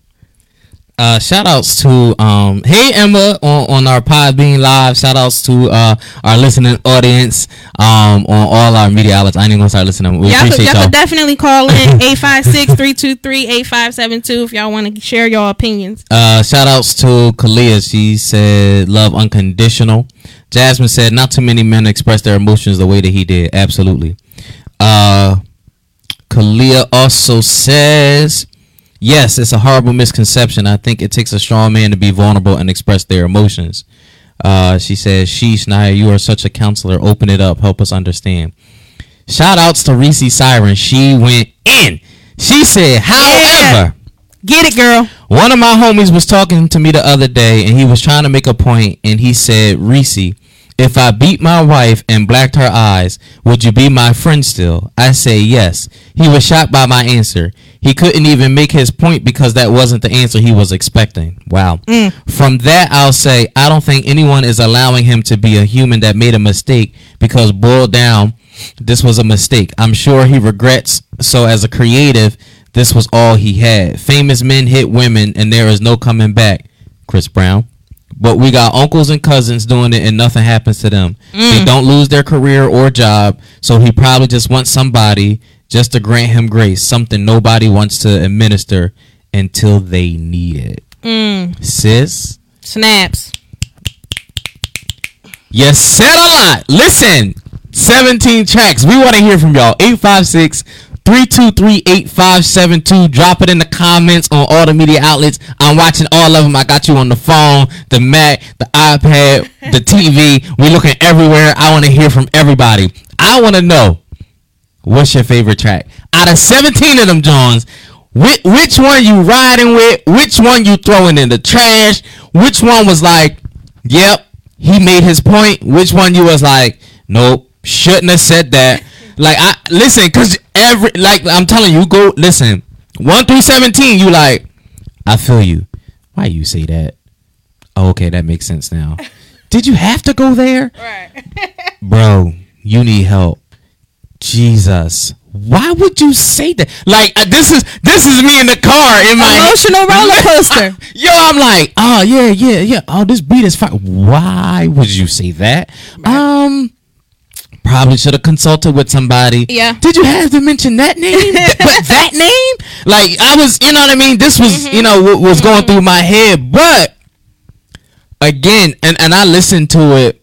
Speaker 2: Uh, shout outs to um hey Emma on, on our Podbean live. Shout outs to uh our listening audience um on all our media outlets. I ain't even gonna start listening. We
Speaker 3: Y'all could,
Speaker 2: appreciate
Speaker 3: y'all
Speaker 2: y'all.
Speaker 3: could definitely call in <laughs> 856-323-8572 if y'all want to share your opinions.
Speaker 2: Uh, shout outs to Kalia. She said love unconditional. Jasmine said not too many men express their emotions the way that he did. Absolutely. Uh, Kalia also says yes, it's a horrible misconception. I think it takes a strong man to be vulnerable and express their emotions. Uh, she says, Sheesh, Naya, you are such a counselor. Open it up. Help us understand. Shout outs to Reese Siren. She went in. She said, however,
Speaker 3: Get it, girl.
Speaker 2: one of my homies was talking to me the other day and he was trying to make a point and he said, Reese, if I beat my wife and blacked her eyes, would you be my friend still? I say yes. He was shocked by my answer. He couldn't even make his point because that wasn't the answer he was expecting. Wow. Mm. From that, I'll say, I don't think anyone is allowing him to be a human that made a mistake because boiled down, this was a mistake. I'm sure he regrets. So, as a creative, this was all he had. Famous men hit women, and there is no coming back. Chris Brown. But we got uncles and cousins doing it, and nothing happens to them. They mm. don't lose their career or job, so he probably just wants somebody just to grant him grace, something nobody wants to administer until they need it. Mm. Sis,
Speaker 3: Snaps.
Speaker 2: you said a lot. Listen, 17 tracks. We want to hear from y'all. 856 323 8572. Drop it in the comments on all the media outlets. I'm watching all of them. I got you on the phone, the Mac, the iPad, the TV. We looking everywhere. I want to hear from everybody. I want to know what's your favorite track? Out of 17 of them, Johns, which, which one you riding with? Which one you throwing in the trash? Which one was like, yep, he made his point? Which one you was like, nope, shouldn't have said that? Like, I listen, cause every like I'm telling you, go listen. One through seventeen, you like, I feel you. Why you say that? Oh, okay, that makes sense now. <laughs> Did you have to go there?
Speaker 3: Right. <laughs>
Speaker 2: bro, you need help. Jesus, why would you say that? Like uh, this is this is me in the car in my
Speaker 3: Emotional roller coaster. <laughs>
Speaker 2: Yo, I'm like, oh yeah, yeah, yeah. Oh, this beat is fine. Why would you say that? Um, probably should have consulted with somebody.
Speaker 3: Yeah.
Speaker 2: Did you have to mention that name? <laughs> But that name? Like I was, you know what I mean. This was,
Speaker 3: Mm-hmm.
Speaker 2: you know, what was going mm-hmm. through my head. But again, and and I listened to it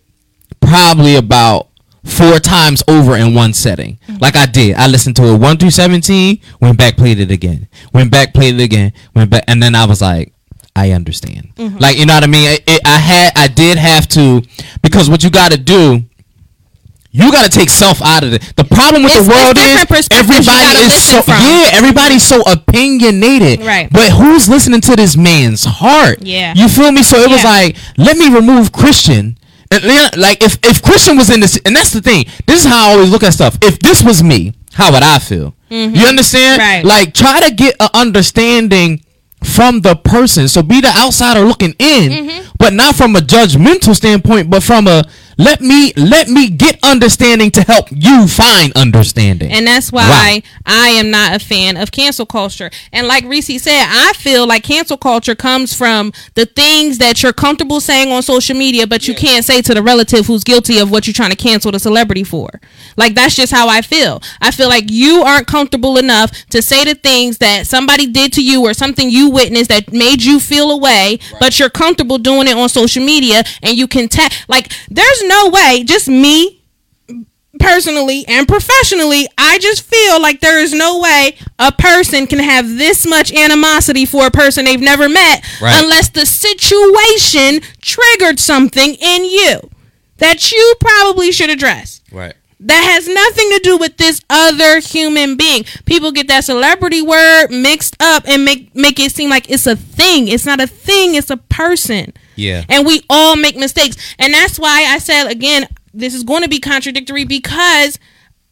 Speaker 2: probably about four times over in one setting. Mm-hmm. Like I did. I listened to it one through seventeen, went back, played it again, went back, played it again, went back, and then I was like, I understand. Mm-hmm. Like you know what I mean? It, it- I had, I did have to, because what you got to do. You got to take self out of it. The problem with
Speaker 3: It's-
Speaker 2: the world is
Speaker 3: different perspectives you
Speaker 2: everybody is so
Speaker 3: from.
Speaker 2: yeah, everybody's so opinionated.
Speaker 3: Right.
Speaker 2: But who's listening to this man's heart?
Speaker 3: Yeah.
Speaker 2: You feel me? So it was like, let me remove Christian. And like if if Christian was in this, and that's the thing. This is how I always look at stuff. If this was me, how would I feel? Mm-hmm. You understand?
Speaker 3: Right.
Speaker 2: Like try to get an understanding from the person. So be the outsider looking in, mm-hmm. but not from a judgmental standpoint, but from a Let me let me get understanding to help you find understanding.
Speaker 3: And that's why I am not a fan of cancel culture. And like Reese said, I feel like cancel culture comes from the things that you're comfortable saying on social media, but you can't say to the relative who's guilty of what you're trying to cancel the celebrity for. Like that's just how I feel. I feel like you aren't comfortable enough to say the things that somebody did to you or something you witnessed that made you feel away, but you're comfortable doing it on social media and you can tag like there's no way, just me personally and professionally, I just feel like there is no way a person can have this much animosity for a person they've never met
Speaker 2: Right.
Speaker 3: unless the situation triggered something in you that you probably should address.
Speaker 2: right.
Speaker 3: That has nothing to do with this other human being. People get that celebrity word mixed up and make make it seem like it's a thing. It's not a thing, it's a person.
Speaker 2: Yeah.
Speaker 3: And we all make mistakes. And that's why I said again, this is going to be contradictory because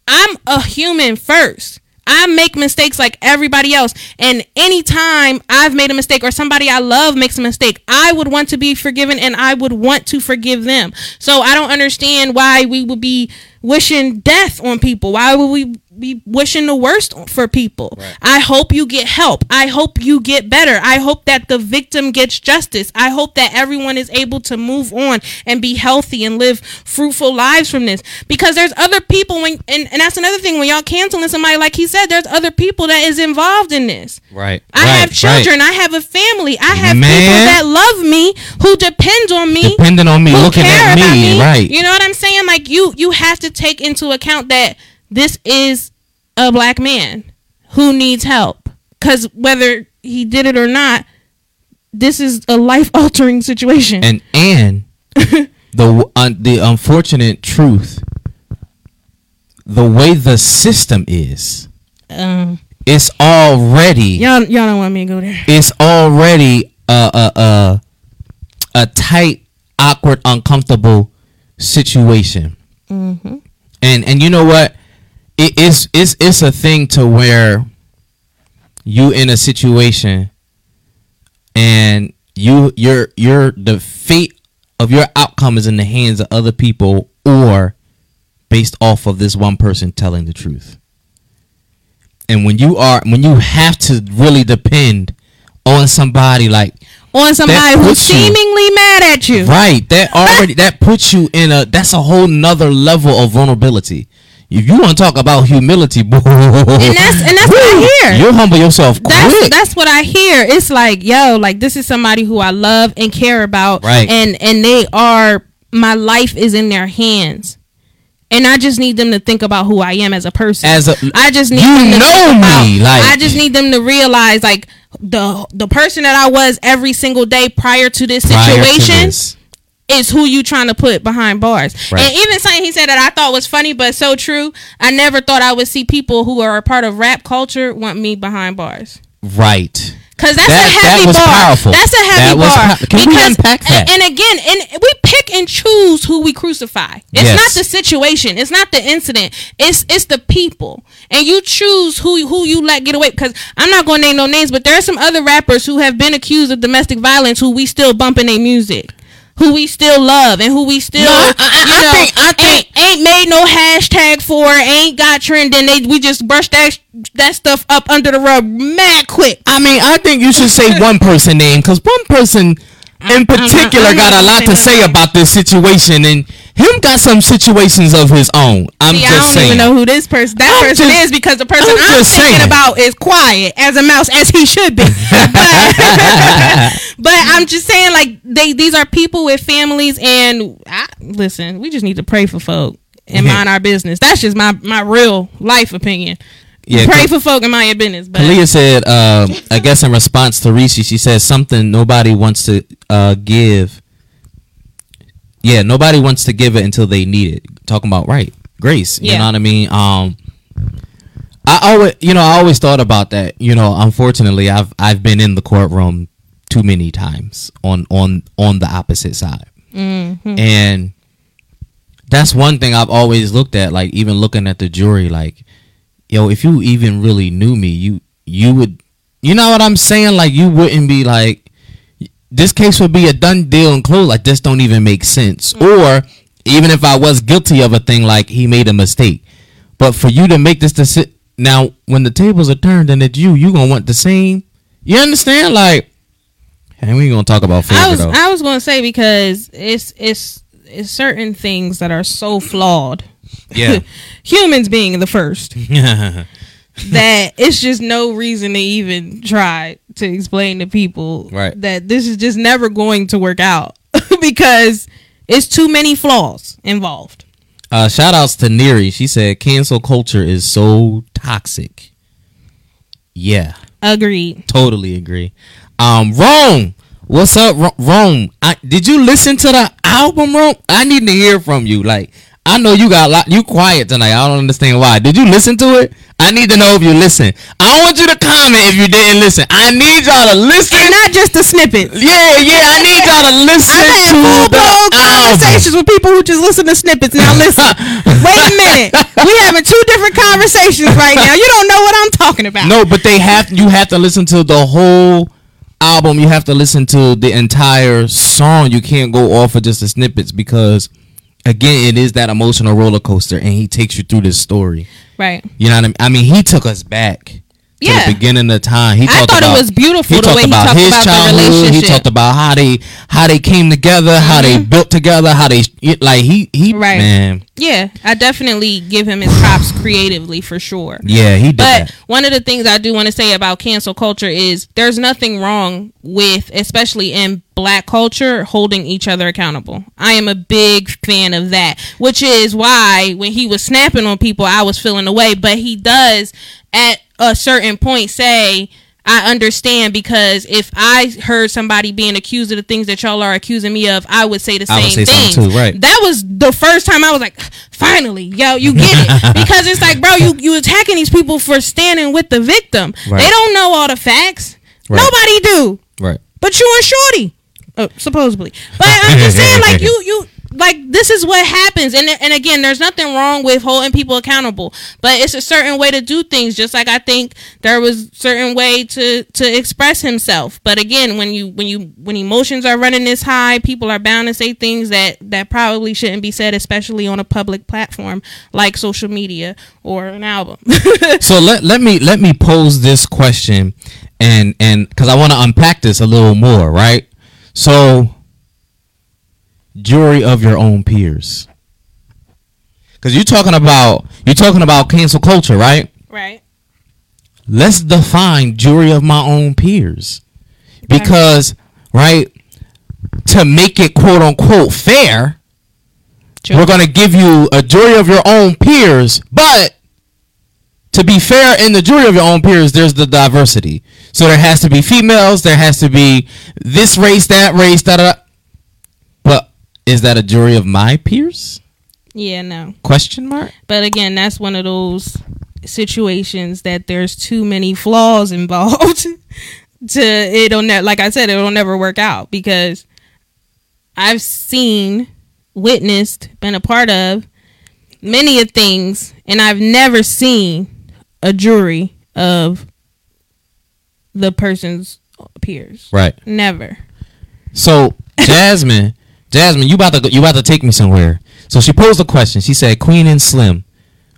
Speaker 3: I'm a human first. I make mistakes like everybody else. And anytime I've made a mistake or somebody I love makes a mistake, I would want to be forgiven and I would want to forgive them. So I don't understand why we would be wishing death on people. Why would we be wishing the worst for people? I hope you get help. I hope you get better. I hope that the victim gets justice. I hope that everyone is able to move on and be healthy and live fruitful lives from this. Because there's other people when and, and that's another thing when y'all canceling somebody like he said, there's other people that is involved in this.
Speaker 2: Right.
Speaker 3: I
Speaker 2: right,
Speaker 3: have children. I have a family. I have
Speaker 2: Man.
Speaker 3: people that love me, who depend on me,
Speaker 2: Depending on me, looking at
Speaker 3: about
Speaker 2: me, right.
Speaker 3: You know what I'm saying? Like you, you have to take into account that this is a black man who needs help. Because whether he did it or not, this is a life altering situation.
Speaker 2: and and <laughs> the the unfortunate truth the way the system is
Speaker 3: um,
Speaker 2: it's already
Speaker 3: y'all, y'all don't want me to go there.
Speaker 2: it's already a a a, a tight awkward uncomfortable situation
Speaker 3: Mm-hmm.
Speaker 2: and and you know what it is it's it's a thing to where you in a situation and you your your the fate of your outcome is in the hands of other people or based off of this one person telling the truth and when you are when you have to really depend on somebody like
Speaker 3: On somebody who's
Speaker 2: you-
Speaker 3: seemingly mad at you.
Speaker 2: Right. That <laughs> already that puts you in a that's a whole nother level of vulnerability. If you want to talk about humility, boy,
Speaker 3: And that's and that's what I hear.
Speaker 2: You'll humble yourself
Speaker 3: that's
Speaker 2: quick.
Speaker 3: that's what I hear. It's like, yo, like this is somebody who I love and care about,
Speaker 2: Right.
Speaker 3: And and they are my life is in their hands, and I just need them to think about who I am as a person.
Speaker 2: As a-
Speaker 3: I just need
Speaker 2: You
Speaker 3: them to
Speaker 2: know
Speaker 3: think about-
Speaker 2: me, like-
Speaker 3: I just need them to realize like the the person that I was every single day prior to this
Speaker 2: Prior to
Speaker 3: situation
Speaker 2: this.
Speaker 3: Is who you trying to put behind bars.
Speaker 2: Right.
Speaker 3: And even something he said that I thought was funny but so true. I never thought I would see people who are a part of rap culture want me behind bars.
Speaker 2: Right.
Speaker 3: Cause that's
Speaker 2: That-
Speaker 3: a heavy
Speaker 2: that was
Speaker 3: bar.
Speaker 2: powerful.
Speaker 3: That's a heavy
Speaker 2: That
Speaker 3: bar.
Speaker 2: pow- Can we unpack that?
Speaker 3: And, and again, and we pick and choose who we crucify. It's
Speaker 2: Yes.
Speaker 3: not the situation. It's not the incident. It's it's the people. And you choose who who you let get away. Because I'm not going to name no names, but there are some other rappers who have been accused of domestic violence who we still bump in their music. Who we still love and who we still,
Speaker 2: No, I- I-
Speaker 3: you
Speaker 2: I
Speaker 3: know,
Speaker 2: think- I think-
Speaker 3: ain't, ain't made no hashtag for, ain't got trending. They we just brush that that stuff up under the rug mad quick.
Speaker 2: I mean, I think you should say one person name because one person in mm-hmm. particular
Speaker 3: I'm not
Speaker 2: got a lot to say about this situation, and him got some situations of his own. I'm
Speaker 3: See, I
Speaker 2: just
Speaker 3: don't
Speaker 2: saying.
Speaker 3: even know who this person that
Speaker 2: I'm
Speaker 3: person
Speaker 2: just-
Speaker 3: is because the person
Speaker 2: I'm
Speaker 3: I'm, thinking
Speaker 2: saying.
Speaker 3: about is quiet as a mouse as he should be. <laughs> but, <laughs> but I'm just saying like they these are people with families and I, listen, we just need to pray for folk and mind our business. That's just my my real life opinion.
Speaker 2: Yeah,
Speaker 3: pray for folk mind your business. But
Speaker 2: Kalia said, uh, I guess in response to Reese, she says something nobody wants to uh, give. Yeah, nobody wants to give it until they need it. Talking about right, grace. You
Speaker 3: Yeah.
Speaker 2: know what I mean? Um, I always, you know, I always thought about that. You know, unfortunately, I've I've been in the courtroom too many times on on on the opposite side,
Speaker 3: Mm-hmm.
Speaker 2: and that's one thing I've always looked at. Like even looking at the jury, like yo, if you even really knew me, you you would, you know what I'm saying? Like you wouldn't be like, this case would be a done deal and closed. Like this don't even make sense. Mm-hmm. Or even if I was guilty of a thing, like he made a mistake. But for you to make this decision now, when the tables are turned and it's you, you gonna want the same. You understand? Like, and we ain't gonna talk about favorite
Speaker 3: I was
Speaker 2: though.
Speaker 3: I was gonna say because it's it's it's certain things that are so flawed.
Speaker 2: Yeah. <laughs>
Speaker 3: Humans being the first. <laughs> that it's just no reason to even try to explain to people
Speaker 2: Right.
Speaker 3: that this is just never going to work out <laughs> because it's too many flaws involved.
Speaker 2: Uh, shout outs to Neri. She said cancel culture is so toxic. Yeah,
Speaker 3: Agreed.
Speaker 2: totally agree. Um, Rome, what's up, Rome? I, did you listen to the album, Rome? I need to hear from you. Like, I know you got a lot. You quiet tonight. I don't understand why. Did you listen to it? I need to know if you listen. I want you to comment if you didn't listen. I need y'all to listen.
Speaker 3: And not just the snippets.
Speaker 2: Yeah, yeah. I need y'all to listen
Speaker 3: I've had
Speaker 2: to
Speaker 3: full
Speaker 2: the
Speaker 3: blown
Speaker 2: album.
Speaker 3: conversations with people who just listen to snippets. Now listen, <laughs> wait a minute. We having two different conversations right now. You don't know what I'm talking about.
Speaker 2: No, but they have you have to listen to the whole album. You have to listen to the entire song. You can't go off of just the snippets because again, it is that emotional roller coaster and he takes you through this story.
Speaker 3: Right.
Speaker 2: You know what I mean? I mean, he took us back
Speaker 3: Yeah.
Speaker 2: the beginning of time. He
Speaker 3: I thought it was beautiful the
Speaker 2: talked
Speaker 3: way he talked
Speaker 2: his
Speaker 3: about the
Speaker 2: childhood. He talked about how they how they came together, how they built together, how they like he he
Speaker 3: Mm-hmm. Right.
Speaker 2: man.
Speaker 3: Yeah, I definitely give him his props creatively for sure.
Speaker 2: Yeah, he did
Speaker 3: But
Speaker 2: that.
Speaker 3: one of the things I do want to say about cancel culture is there's nothing wrong with, especially in black culture, holding each other accountable. I am a big fan of that, which is why when he was snapping on people, I was feeling away. But he does at a certain point say, I understand because if I heard somebody being accused of the things that y'all are accusing me of, I would say the same
Speaker 2: say
Speaker 3: thing.
Speaker 2: too, right.
Speaker 3: That was the first time I was like, finally, yo, you get it. <laughs> because it's like, bro, you you attacking these people for standing with the victim.
Speaker 2: Right.
Speaker 3: They don't know all the facts.
Speaker 2: Right.
Speaker 3: Nobody do.
Speaker 2: Right.
Speaker 3: But you and Shorty. Uh, supposedly. But I'm just <laughs> saying, like you you like this is what happens. And and again there's nothing wrong with holding people accountable but it's a certain way to do things just like i think there was certain way to to express himself. But again when you when you when emotions are running this high people are bound to say things that that probably shouldn't be said especially on a public platform like social media or an album. <laughs>
Speaker 2: So let let me let me pose this question and and because I want to unpack this a little more, right? So jury of your own peers. Cause you're talking about you're talking about cancel culture, right?
Speaker 3: right
Speaker 2: Let's define jury of my own peers. Because, right, to make it quote unquote fair,
Speaker 3: True.
Speaker 2: we're gonna give you a jury of your own peers, but to be fair in the jury of your own peers, there's the diversity. So there has to be females, there has to be this race, that race, da da. Is that a jury of my peers?
Speaker 3: yeah no
Speaker 2: Question mark.
Speaker 3: But again, that's one of those situations that there's too many flaws involved <laughs> to it'll ne- like I said, it'll never work out because I've seen, witnessed, been a part of many of things, and I've never seen a jury of the person's peers.
Speaker 2: Right.
Speaker 3: Never.
Speaker 2: So <laughs> Jasmine, Jasmine, you about to go, you about to take me somewhere. So she posed a question. She said, "Queen and Slim,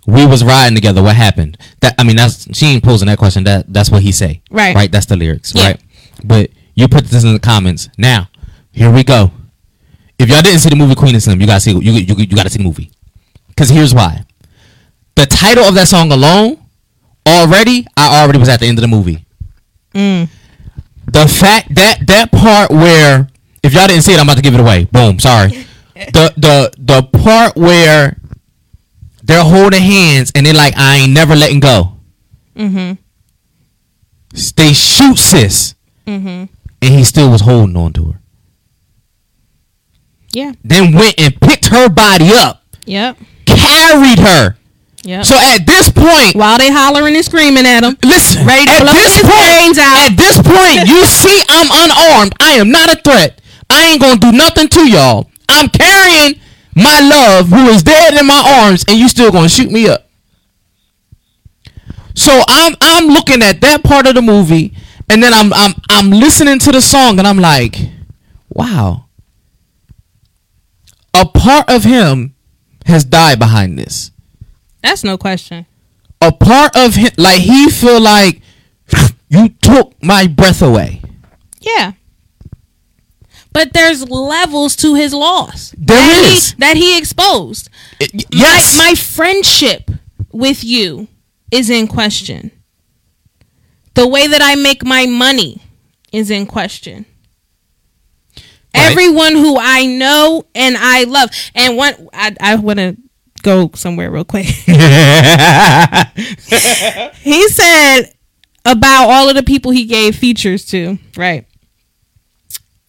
Speaker 2: we was riding together. What happened?" That I mean, that's she ain't posing that question. That that's what he say.
Speaker 3: Right.
Speaker 2: Right. That's the lyrics.
Speaker 3: Yeah.
Speaker 2: Right. But you put this in the comments. Now, here we go. If y'all didn't see the movie Queen and Slim, you gotta see you you, you gotta see the movie. Cause here's why. The title of that song alone, already, I already was at the end of the movie
Speaker 3: Mm.
Speaker 2: the fact that that part where if y'all didn't see it, I'm about to give it away. Boom. Sorry. <laughs> the the the part where they're holding hands and they're like, I ain't never letting go.
Speaker 3: Mm-hmm.
Speaker 2: They shoot sis,
Speaker 3: mm-hmm.
Speaker 2: and he still was holding on to her.
Speaker 3: Yeah.
Speaker 2: Then went and picked her body up,
Speaker 3: Yep.
Speaker 2: carried her.
Speaker 3: Yep.
Speaker 2: So at this point,
Speaker 3: While they hollering and screaming at him.
Speaker 2: listen.
Speaker 3: Ready to
Speaker 2: at
Speaker 3: blow
Speaker 2: this
Speaker 3: his
Speaker 2: point,
Speaker 3: brains out.
Speaker 2: at this point, you <laughs> see, I'm unarmed. I am not a threat. I ain't gonna do nothing to y'all. I'm carrying my love, who is dead in my arms, and you still gonna shoot me up. So I'm I'm looking at that part of the movie, and then I'm I'm I'm listening to the song, and I'm like, wow. a part of him has died behind this.
Speaker 3: That's no question.
Speaker 2: A part of him, like he feel like you took my breath away.
Speaker 3: Yeah. But there's levels to his loss.
Speaker 2: There
Speaker 3: that
Speaker 2: is.
Speaker 3: He, that he exposed.
Speaker 2: I- y- yes,
Speaker 3: My, my friendship with you is in question. The way that I make my money is in question.
Speaker 2: Right.
Speaker 3: Everyone who I know and I love. And one I, I wanna go somewhere real quick. <laughs> <laughs> he said about all of the people he gave features to, right?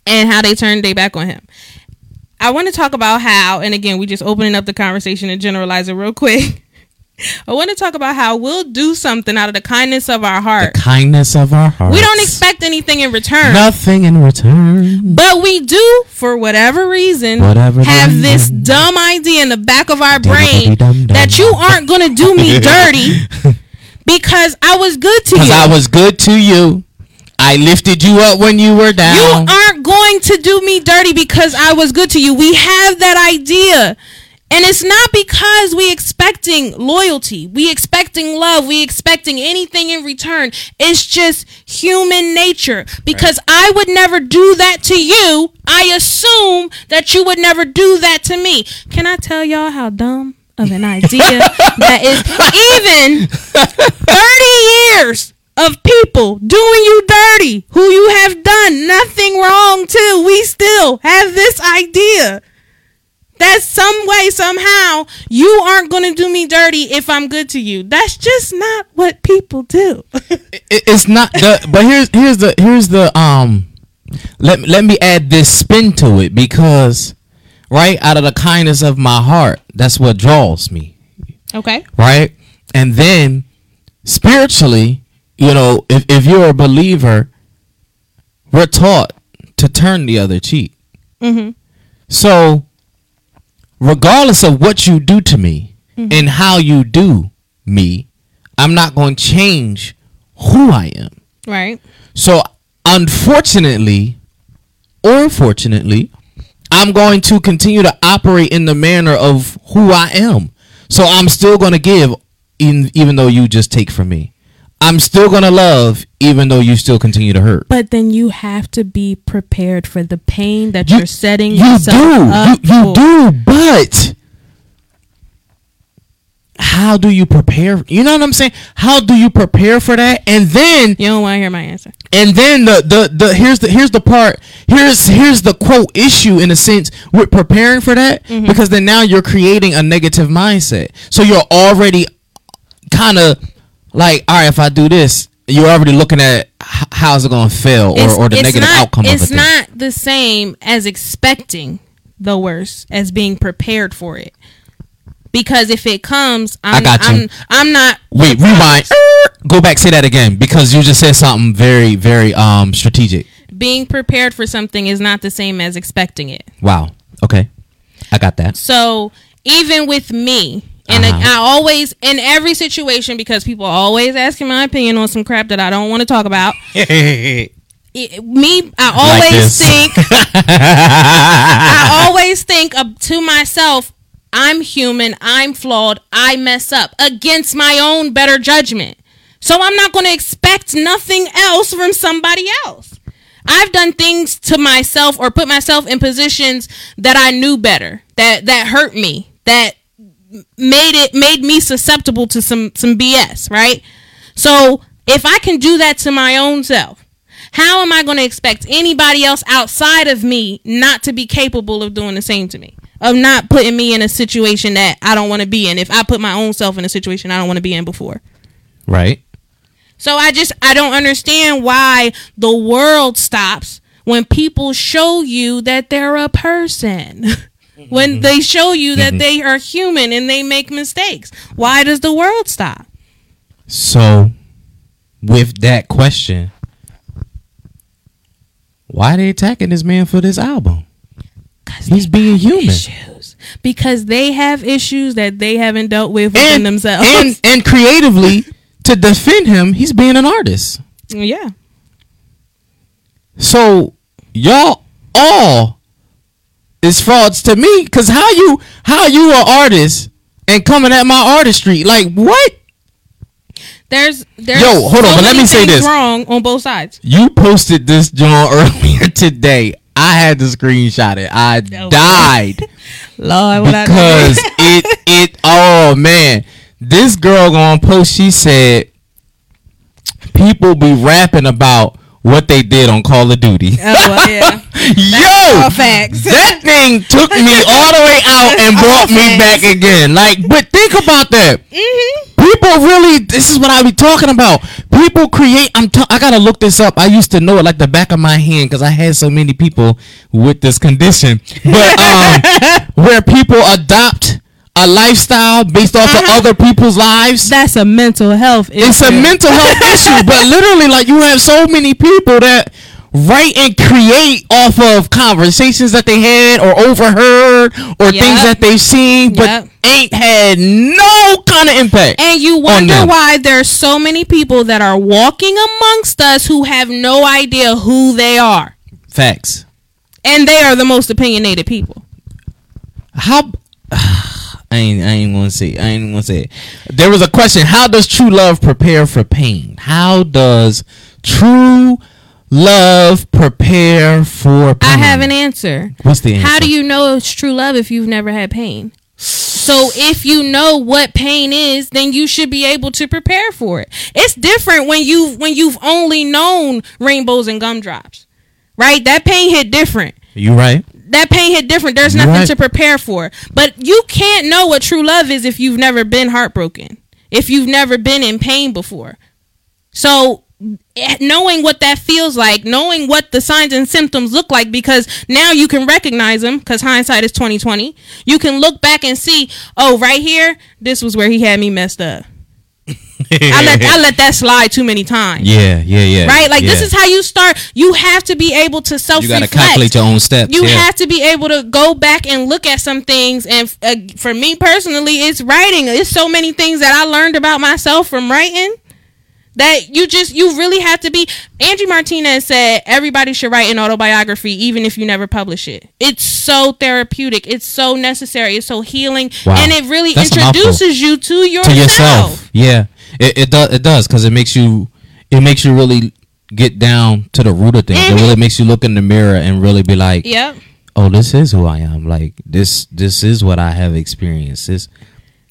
Speaker 3: And how they turned their back on him. I want to talk about how, and again, we just opening up the conversation and generalize it real quick. <laughs> I want to talk about how we'll do something out of the kindness of our heart.
Speaker 2: the kindness of our heart.
Speaker 3: We don't expect anything in return.
Speaker 2: nothing in return.
Speaker 3: But we do, for whatever reason,
Speaker 2: Whatever
Speaker 3: have this dumb idea in the back of our brain that you aren't going to do me <laughs> dirty because I was good to you. Because.
Speaker 2: I was good to you. I lifted you up when you were down.
Speaker 3: you aren't going to do me dirty because I was good to you. We have that idea. And it's not because we expecting loyalty, we expecting love, we expecting anything in return. It's just human nature. Because I would never do that to you, I assume that you would never do that to me. Can I tell y'all how dumb of an idea <laughs> that is? Even 30 years of people doing you dirty who you have done nothing wrong to, we still have this idea that some way, somehow, you aren't going to do me dirty if I'm good to you. That's just not what people do. <laughs>
Speaker 2: It- it's not the but here's here's the here's the um let let me add this spin to it because right out of the kindness of my heart that's what draws me
Speaker 3: okay.
Speaker 2: right and then spiritually you know if, if you're a believer we're taught to turn the other cheek
Speaker 3: Mm-hmm.
Speaker 2: so regardless of what you do to me and how you do me i'm not going to change who i am
Speaker 3: Right.
Speaker 2: so unfortunately or fortunately, I'm going to continue to operate in the manner of who I am. So I'm still going to give in, even though you just take from me. I'm still going to love even though you still continue to hurt.
Speaker 3: But then you have to be prepared for the pain that
Speaker 2: you,
Speaker 3: are setting
Speaker 2: You
Speaker 3: yourself
Speaker 2: do.
Speaker 3: up
Speaker 2: You, you
Speaker 3: for.
Speaker 2: do, but how do you prepare? You know what I'm saying? How do you prepare for that? And then
Speaker 3: You don't want to hear my answer.
Speaker 2: And then the, the the here's the here's the part here's here's the quote issue in a sense with preparing for that
Speaker 3: Mm-hmm.
Speaker 2: because then now you're creating a negative mindset. So you're already kind of like, all right, if I do this, you're already looking at how's it going to fail or, or the negative
Speaker 3: not,
Speaker 2: outcome of it.
Speaker 3: It's not the same as expecting the worst as being prepared for it. Because if it comes, I'm,
Speaker 2: I got you.
Speaker 3: I'm, I'm not.
Speaker 2: Wait, <laughs> rewind. Go back, say that again because you just said something very very um strategic.
Speaker 3: Being prepared for something is not the same as expecting it.
Speaker 2: Wow. Okay, I got that.
Speaker 3: So even with me, and
Speaker 2: Uh-huh.
Speaker 3: I always in every situation because people are always asking my opinion on some crap that I don't want to talk about. <laughs> it- me, I always
Speaker 2: this.
Speaker 3: think, <laughs> I always think of, to myself, I'm human, I'm flawed, I mess up against my own better judgment. So I'm not going to expect nothing else from somebody else. I've done things to myself or put myself in positions that I knew better, that that hurt me, that made it made me susceptible to some some BS, right? So if I can do that to my own self, how am I going to expect anybody else outside of me not to be capable of doing the same to me? Of not putting me in a situation that I don't want to be in if I put my own self in a situation I don't want to be in before.
Speaker 2: Right.
Speaker 3: So I just I don't understand why the world stops when people show you that they're a person. <laughs> when mm-hmm. they show you that mm-hmm. they are human and they make mistakes. Why does the world stop?
Speaker 2: So, with that question, why they attacking this man for this album?
Speaker 3: 'Cause
Speaker 2: He's being human.
Speaker 3: Issues. Because they have issues that they haven't dealt with within
Speaker 2: And,
Speaker 3: themselves.
Speaker 2: and and creatively to defend him, he's being an artist. Is frauds to me. Cause how you how you an artist and coming at my artistry? Like what?
Speaker 3: There's there's
Speaker 2: Yo, hold on,
Speaker 3: so
Speaker 2: but let me say this.
Speaker 3: wrong on both sides.
Speaker 2: You posted this joint <laughs> earlier today. I had to screenshot it. I <laughs> died
Speaker 3: Lord,
Speaker 2: because <laughs> it it oh man. This girl gonna post she said people be rapping about what they did on Call of Duty.
Speaker 3: oh yeah, <laughs>
Speaker 2: Yo, that thing took me all the way out and brought me back again. Like, but think about that.
Speaker 3: hmm
Speaker 2: People really, this is what I be talking about. People create. I'm. T- I gotta look this up. I used to know it like the back of my hand because I had so many people with this condition. But um, <laughs> where people adopt a lifestyle based off of uh-huh. other people's lives.
Speaker 3: That's a mental health. Issue.
Speaker 2: It's a mental health <laughs> issue, but literally, like you have so many people that write and create off of conversations that they had or overheard or
Speaker 3: Yep.
Speaker 2: things that they've seen, but
Speaker 3: Yep.
Speaker 2: ain't had no kind of impact.
Speaker 3: And you wonder why there's so many people that are walking amongst us who have no idea who they are.
Speaker 2: Facts.
Speaker 3: And they are the most opinionated people.
Speaker 2: How? I ain't. I ain't gonna say. I ain't gonna say it. There was a question. How does true love prepare for pain? How does true love prepare for pain?
Speaker 3: I have an answer.
Speaker 2: What's the answer?
Speaker 3: How do you know it's true love if you've never had pain? So if you know what pain is, then you should be able to prepare for it. It's different when you when you've only known rainbows and gumdrops. Right? That pain hit different.
Speaker 2: You right?
Speaker 3: That pain hit different. There's nothing
Speaker 2: right.
Speaker 3: to prepare for. But you can't know what true love is if you've never been heartbroken. If you've never been in pain before. So eh, knowing what that feels like, knowing what the signs and symptoms look like because now you can recognize them cuz hindsight is 2020. You can look back and see, "Oh, right here, this was where he had me messed up." I let I let that slide too many times.
Speaker 2: Yeah, yeah, yeah.
Speaker 3: Right? Like this is how you start. You have to be able to self
Speaker 2: you gotta calculate your own steps.
Speaker 3: you
Speaker 2: yeah.
Speaker 3: have to be able to go back and look at some things and uh, for me personally it's writing it's so many things that i learned about myself from writing that you just you really have to be angie martinez said everybody should write an autobiography even if you never publish it it's so therapeutic it's so necessary it's so healing
Speaker 2: Wow.
Speaker 3: and it really
Speaker 2: That's
Speaker 3: introduces you to yourself
Speaker 2: to yourself. Yeah, it it does it does because it makes you it makes you really get down to the root of things.
Speaker 3: Mhm.
Speaker 2: It really makes you look in the mirror and really be like,
Speaker 3: yep
Speaker 2: oh, this is who I am. Like this this is what I have experienced. This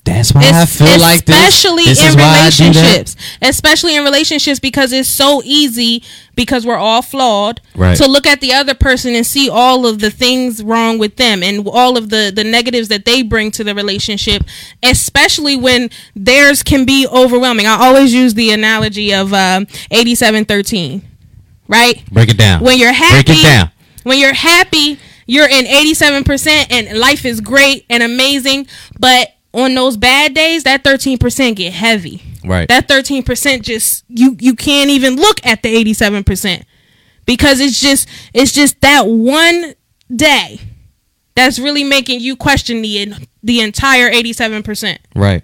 Speaker 2: that's why I feel like this.
Speaker 3: especially in
Speaker 2: is why I do that.
Speaker 3: relationships especially in relationships because it's so easy because we're all flawed
Speaker 2: Right.
Speaker 3: to look at the other person and see all of the things wrong with them and all of the the negatives that they bring to the relationship especially when theirs can be overwhelming i always use the analogy of um 8713 right
Speaker 2: Break it down.
Speaker 3: when you're happy
Speaker 2: Break it down.
Speaker 3: when you're happy you're in 87% and life is great and amazing but on those bad days that 13% get heavy
Speaker 2: Right.
Speaker 3: that 13% just you you can't even look at the 87% because it's just it's just that one day that's really making you question the the entire 87%
Speaker 2: right.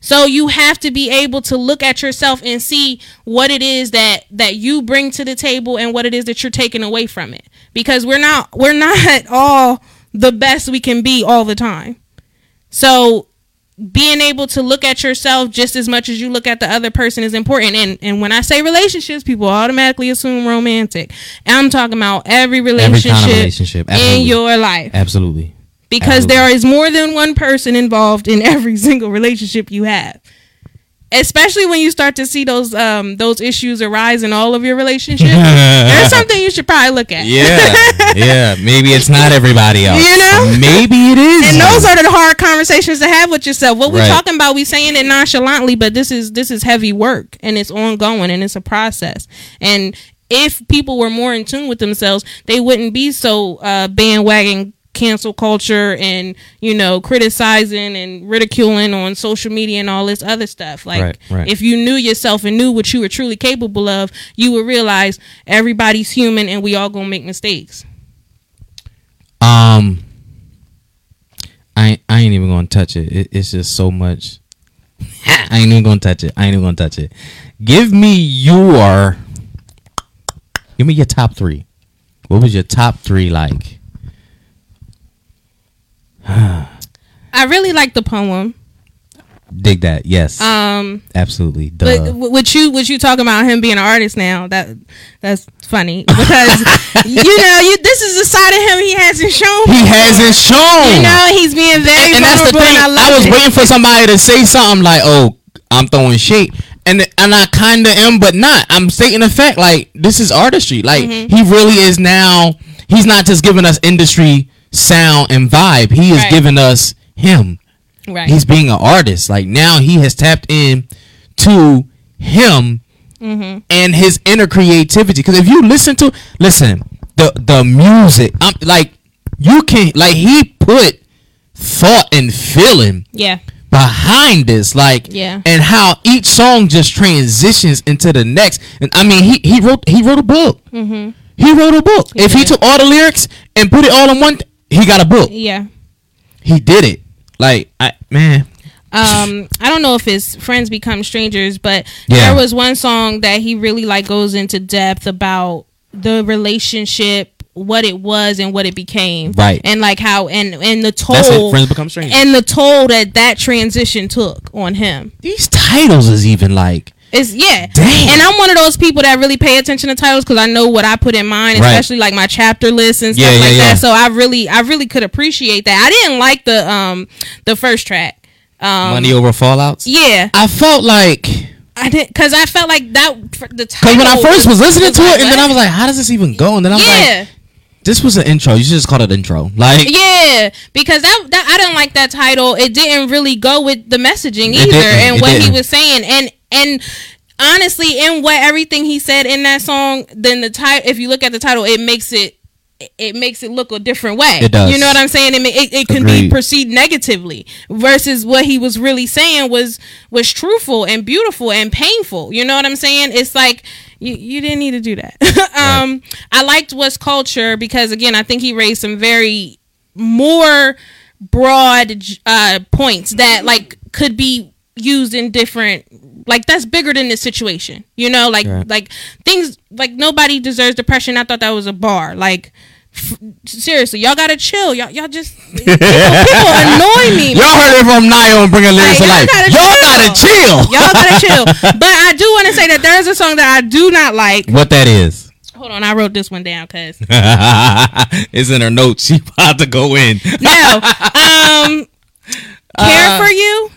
Speaker 3: so you have to be able to look at yourself and see what it is that that you bring to the table and what it is that you're taking away from it. Because we're not we're <laughs> not all the best we can be all the time. So being able to look at yourself just as much as you look at the other person is important. And and when I say relationships, people automatically assume romantic. And I'm talking about every relationship,
Speaker 2: relationship,
Speaker 3: in your life
Speaker 2: Absolutely.
Speaker 3: because
Speaker 2: Absolutely.
Speaker 3: there is more than one person involved in every <laughs> single relationship you have especially when you start to see those um those issues arise in all of your relationships there's <laughs> something you should probably look at
Speaker 2: Yeah. yeah. Maybe it's not everybody else.
Speaker 3: You know?
Speaker 2: Maybe it is.
Speaker 3: and those are the hard conversations to have with yourself what we're talking about we saying it nonchalantly but this is this is heavy work and it's ongoing and it's a process and if people were more in tune with themselves they wouldn't be so uh bandwagon cancel culture and you know criticizing and ridiculing on social media and all this other stuff like
Speaker 2: Right, right.
Speaker 3: if you knew yourself and knew what you were truly capable of you would realize everybody's human and we all gonna make mistakes
Speaker 2: Um, I ain't- I ain't even gonna touch it. it. It's just so much. <laughs> I ain't even gonna touch it. I ain't even gonna touch it. Give me your. Give me your top three. What was your top three like? <sighs>
Speaker 3: I really like the poem.
Speaker 2: Dig that. Yes.
Speaker 3: Um,
Speaker 2: Absolutely. Duh.
Speaker 3: but what you what you talking about him being an artist now? That that's funny because <laughs> you know you this is the side of him he hasn't shown.
Speaker 2: he hasn't shown.
Speaker 3: You know he's being very
Speaker 2: and, and that's the thing. I,
Speaker 3: I,
Speaker 2: was
Speaker 3: it.
Speaker 2: waiting for somebody to say something like, "Oh, I'm throwing shade," and and I kind of am, but not. I'm stating the fact. Like this is artistry. Like
Speaker 3: Mm-hmm.
Speaker 2: he really is now. He's not just giving us industry sound and vibe. He is
Speaker 3: Right.
Speaker 2: giving us him.
Speaker 3: Right.
Speaker 2: He's being an artist. Like now he has tapped in to him
Speaker 3: Mm-hmm.
Speaker 2: and his inner creativity. Because if you listen to listen the the music, I'm like you can like he put thought and feeling
Speaker 3: yeah.
Speaker 2: behind this like
Speaker 3: Yeah.
Speaker 2: and how each song just transitions into the next and i mean he he wrote he wrote a book mm-hmm. he wrote a book if he took all the lyrics and put it all in one he got a book.
Speaker 3: Yeah.
Speaker 2: he did it. Like i man.
Speaker 3: Um i don't know if his friends become strangers but
Speaker 2: Yeah.
Speaker 3: there was one song that he really like goes into depth about the relationship what it was and what it became.
Speaker 2: Right.
Speaker 3: and like how and and the toll
Speaker 2: that's it. friends become strangers.
Speaker 3: and the toll that that transition took on him.
Speaker 2: These titles is even like
Speaker 3: it's yeah.
Speaker 2: Damn.
Speaker 3: and i'm one of those people that really pay attention to titles because i know what i put in mind
Speaker 2: Right.
Speaker 3: especially like my chapter lists and stuff
Speaker 2: Yeah, yeah,
Speaker 3: like
Speaker 2: yeah.
Speaker 3: that so i really i really could appreciate that. I didn't like the um the first track. Um
Speaker 2: money over fallouts?
Speaker 3: Yeah.
Speaker 2: I felt like
Speaker 3: I did because I felt like that the
Speaker 2: because when i first was listening to
Speaker 3: like,
Speaker 2: it and then i was like how does this even go? And then i was
Speaker 3: yeah,
Speaker 2: like this was an intro. You should just call it intro. Like
Speaker 3: yeah, because that that I didn't like that title. It didn't really go with the messaging either, and what he
Speaker 2: didn't.
Speaker 3: was saying, and and honestly, in what everything he said in that song, then the title. If you look at the title, it makes it. It makes it look a different way.
Speaker 2: It does.
Speaker 3: You know what I'm saying? It it, it can be perceived negatively versus what he was really saying was was truthful and beautiful and painful. You know what I'm saying? It's like you, you didn't need to do that. <laughs> um, I liked What's Culture because again, I think he raised some very more broad uh, points that like could be used in different like that's bigger than this situation you know like
Speaker 2: Right.
Speaker 3: like things like nobody deserves depression i thought that was a bar like f- seriously y'all gotta chill y'all y'all just <laughs> people, people annoy me
Speaker 2: Y'all heard it from Nio and bringing lyrics to
Speaker 3: y'all
Speaker 2: life.
Speaker 3: gotta
Speaker 2: Y'all gotta chill.
Speaker 3: y'all gotta <laughs> chill but i do want to say that there's a song that i do not like
Speaker 2: What that is?
Speaker 3: hold on i wrote this one down because <laughs>
Speaker 2: it's in her notes. She about to go in.
Speaker 3: no. Um, care for you.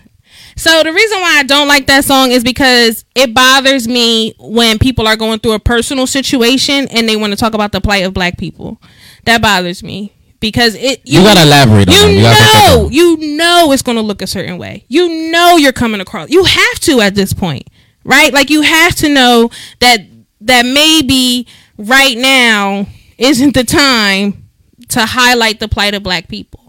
Speaker 3: So the reason why I don't like that song is because it bothers me when people are going through a personal situation and they want to talk about the plight of black people. That bothers me because it
Speaker 2: You gotta elaborate on
Speaker 3: You
Speaker 2: that. You
Speaker 3: know, you know it's going to look a certain way. You know you're coming across. You have to at this point, right? Like you have to know that that maybe right now isn't the time to highlight the plight of black people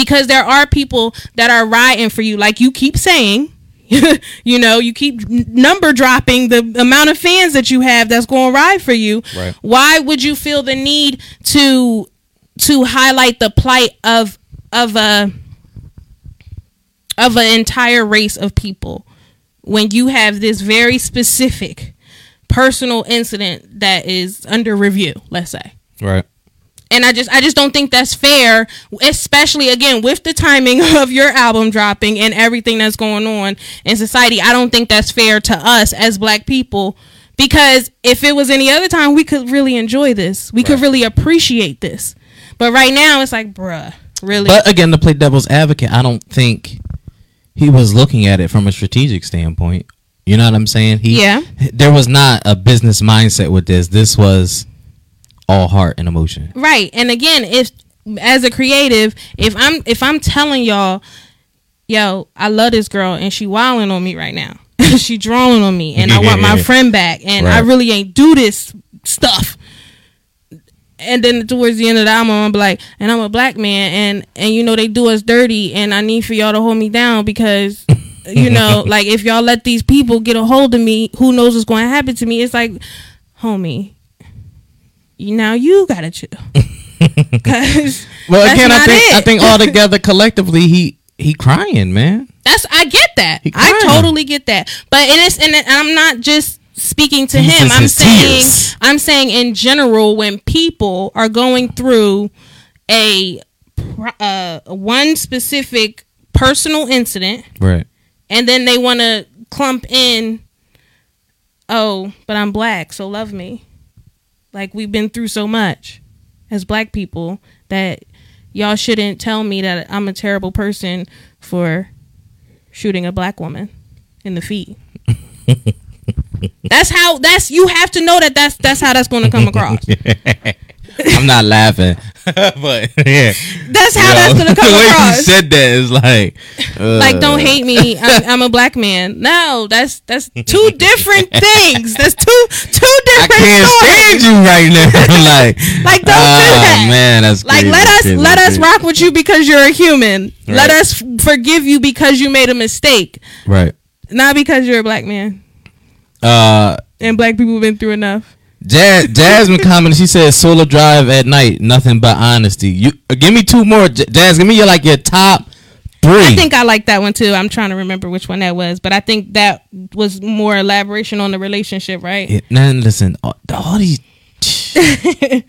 Speaker 3: because there are people that are riding for you like you keep saying <laughs> you know you keep number dropping the amount of fans that you have that's going to ride for you
Speaker 2: Right.
Speaker 3: why would you feel the need to to highlight the plight of of a of an entire race of people when you have this very specific personal incident that is under review let's say
Speaker 2: Right.
Speaker 3: And I just I just don't think that's fair, especially again with the timing <laughs> of your album dropping and everything that's going on in society. I don't think that's fair to us as black people because if it was any other time, we could really enjoy this. We could really appreciate this. But right now, it's like, bruh, really?
Speaker 2: But again, to play devil's advocate, I don't think he was looking at it from a strategic standpoint. You know what I'm saying? He,
Speaker 3: Yeah.
Speaker 2: There was not a business mindset with this. This was all heart and emotion.
Speaker 3: Right. And again, if as a creative, if I'm if I'm telling y'all, yo, I love this girl and she wilding on me right now. <laughs> she drawing on me <laughs> and I want my friend back and I really ain't do this stuff. And then towards the end of the album, I'm like, and I'm a black man, and and you know they do us dirty, and I need for y'all to hold me down because, you <laughs> know, like if y'all let these people get a hold of me, who knows what's going to happen to me? It's like, homie, now you gotta chill. <laughs>
Speaker 2: Well, again, I think
Speaker 3: it.
Speaker 2: I think <laughs> all together collectively, he he crying, man.
Speaker 3: That's I get that. I totally get that. But and it's and I'm not just speaking to him. I'm saying
Speaker 2: tears.
Speaker 3: I'm saying in general when people are going through a uh, one specific personal incident,
Speaker 2: Right.
Speaker 3: and then they want to clump in. Oh, but I'm black, so love me. Like we've been through so much as black people that y'all shouldn't tell me that I'm a terrible person for shooting a black woman in the feet. <laughs> that's how that's you have to know that that's that's how that's going to come across. <laughs>
Speaker 2: I'm not laughing, <laughs> but <laughs> yeah.
Speaker 3: That's how
Speaker 2: Yo,
Speaker 3: that's going to come <laughs>
Speaker 2: the way you
Speaker 3: across.
Speaker 2: said that is like, uh,
Speaker 3: like don't hate me I'm, I'm a black man no that's that's two different things that's two two different.
Speaker 2: I can't
Speaker 3: stories
Speaker 2: stand you right now. like,
Speaker 3: Like, don't do
Speaker 2: ah,
Speaker 3: that.
Speaker 2: man, that's
Speaker 3: like
Speaker 2: crazy,
Speaker 3: let us
Speaker 2: crazy,
Speaker 3: let us rock with you because you're a human let us forgive you because you made a mistake
Speaker 2: Right.
Speaker 3: not because you're a black man
Speaker 2: Uh,
Speaker 3: and black people have been through enough
Speaker 2: Jazz, Jasmine commented. She said, "Solo drive at night, nothing but honesty." You uh, give me two more, J- Jazz. Give me your like your top three.
Speaker 3: I think I like that one too. I'm trying to remember which one that was, but I think that was more elaboration on the relationship, right?
Speaker 2: Yeah, now listen, all, all these, <laughs>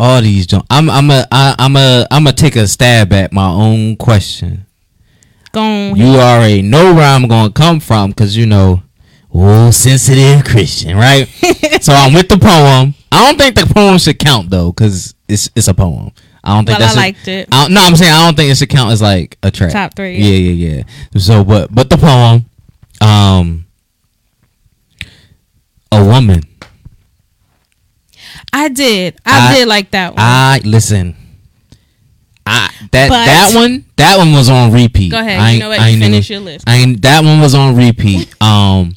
Speaker 2: all these. I'm I'm a I, I'm a I'm gonna take a stab at my own question.
Speaker 3: Gone.
Speaker 2: You already know where I'm gonna come from because you know, oh, sensitive Christian, right? <laughs> so I'm with the poem. I don't think the poem should count though because it's it's a poem. I don't think
Speaker 3: Well, I
Speaker 2: that's
Speaker 3: liked it.
Speaker 2: I, no, I'm saying I don't think it should count as like a track.
Speaker 3: Top three.
Speaker 2: Yeah, yeah, yeah. So, but but the poem, um, a woman.
Speaker 3: I did. I,
Speaker 2: I-
Speaker 3: did like that one.
Speaker 2: I listen. I that
Speaker 3: But-
Speaker 2: that one that one was on repeat.
Speaker 3: Go ahead.
Speaker 2: I
Speaker 3: You know what?
Speaker 2: I
Speaker 3: You finish your list.
Speaker 2: I that one was on repeat. <laughs> Um,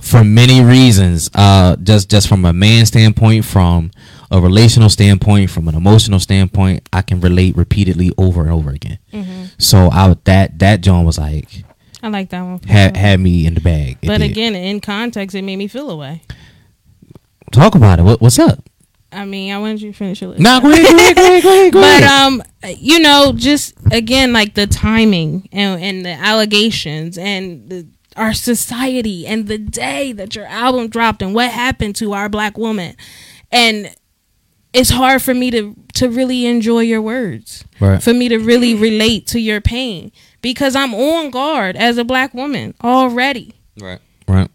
Speaker 2: for many reasons. Uh, just just from a man standpoint, from a relational standpoint, from an emotional standpoint, I can relate repeatedly over and over again.
Speaker 3: Mm-hmm.
Speaker 2: So I that that John was like
Speaker 3: I like that one.
Speaker 2: had had me in the bag. It
Speaker 3: but
Speaker 2: did.
Speaker 3: again, in context, it made me feel away.
Speaker 2: talk about it. What, what's up?
Speaker 3: I mean, I wanted you to finish your list.
Speaker 2: Nah, go ahead, go ahead, go ahead, go ahead, go <laughs>
Speaker 3: but um, you know, just again, like the timing and and the allegations and the, our society and the day that your album dropped and what happened to our black woman, and it's hard for me to to really enjoy your words,
Speaker 2: Right.
Speaker 3: for me to really relate to your pain because I'm on guard as a black woman already.
Speaker 2: Right. Right.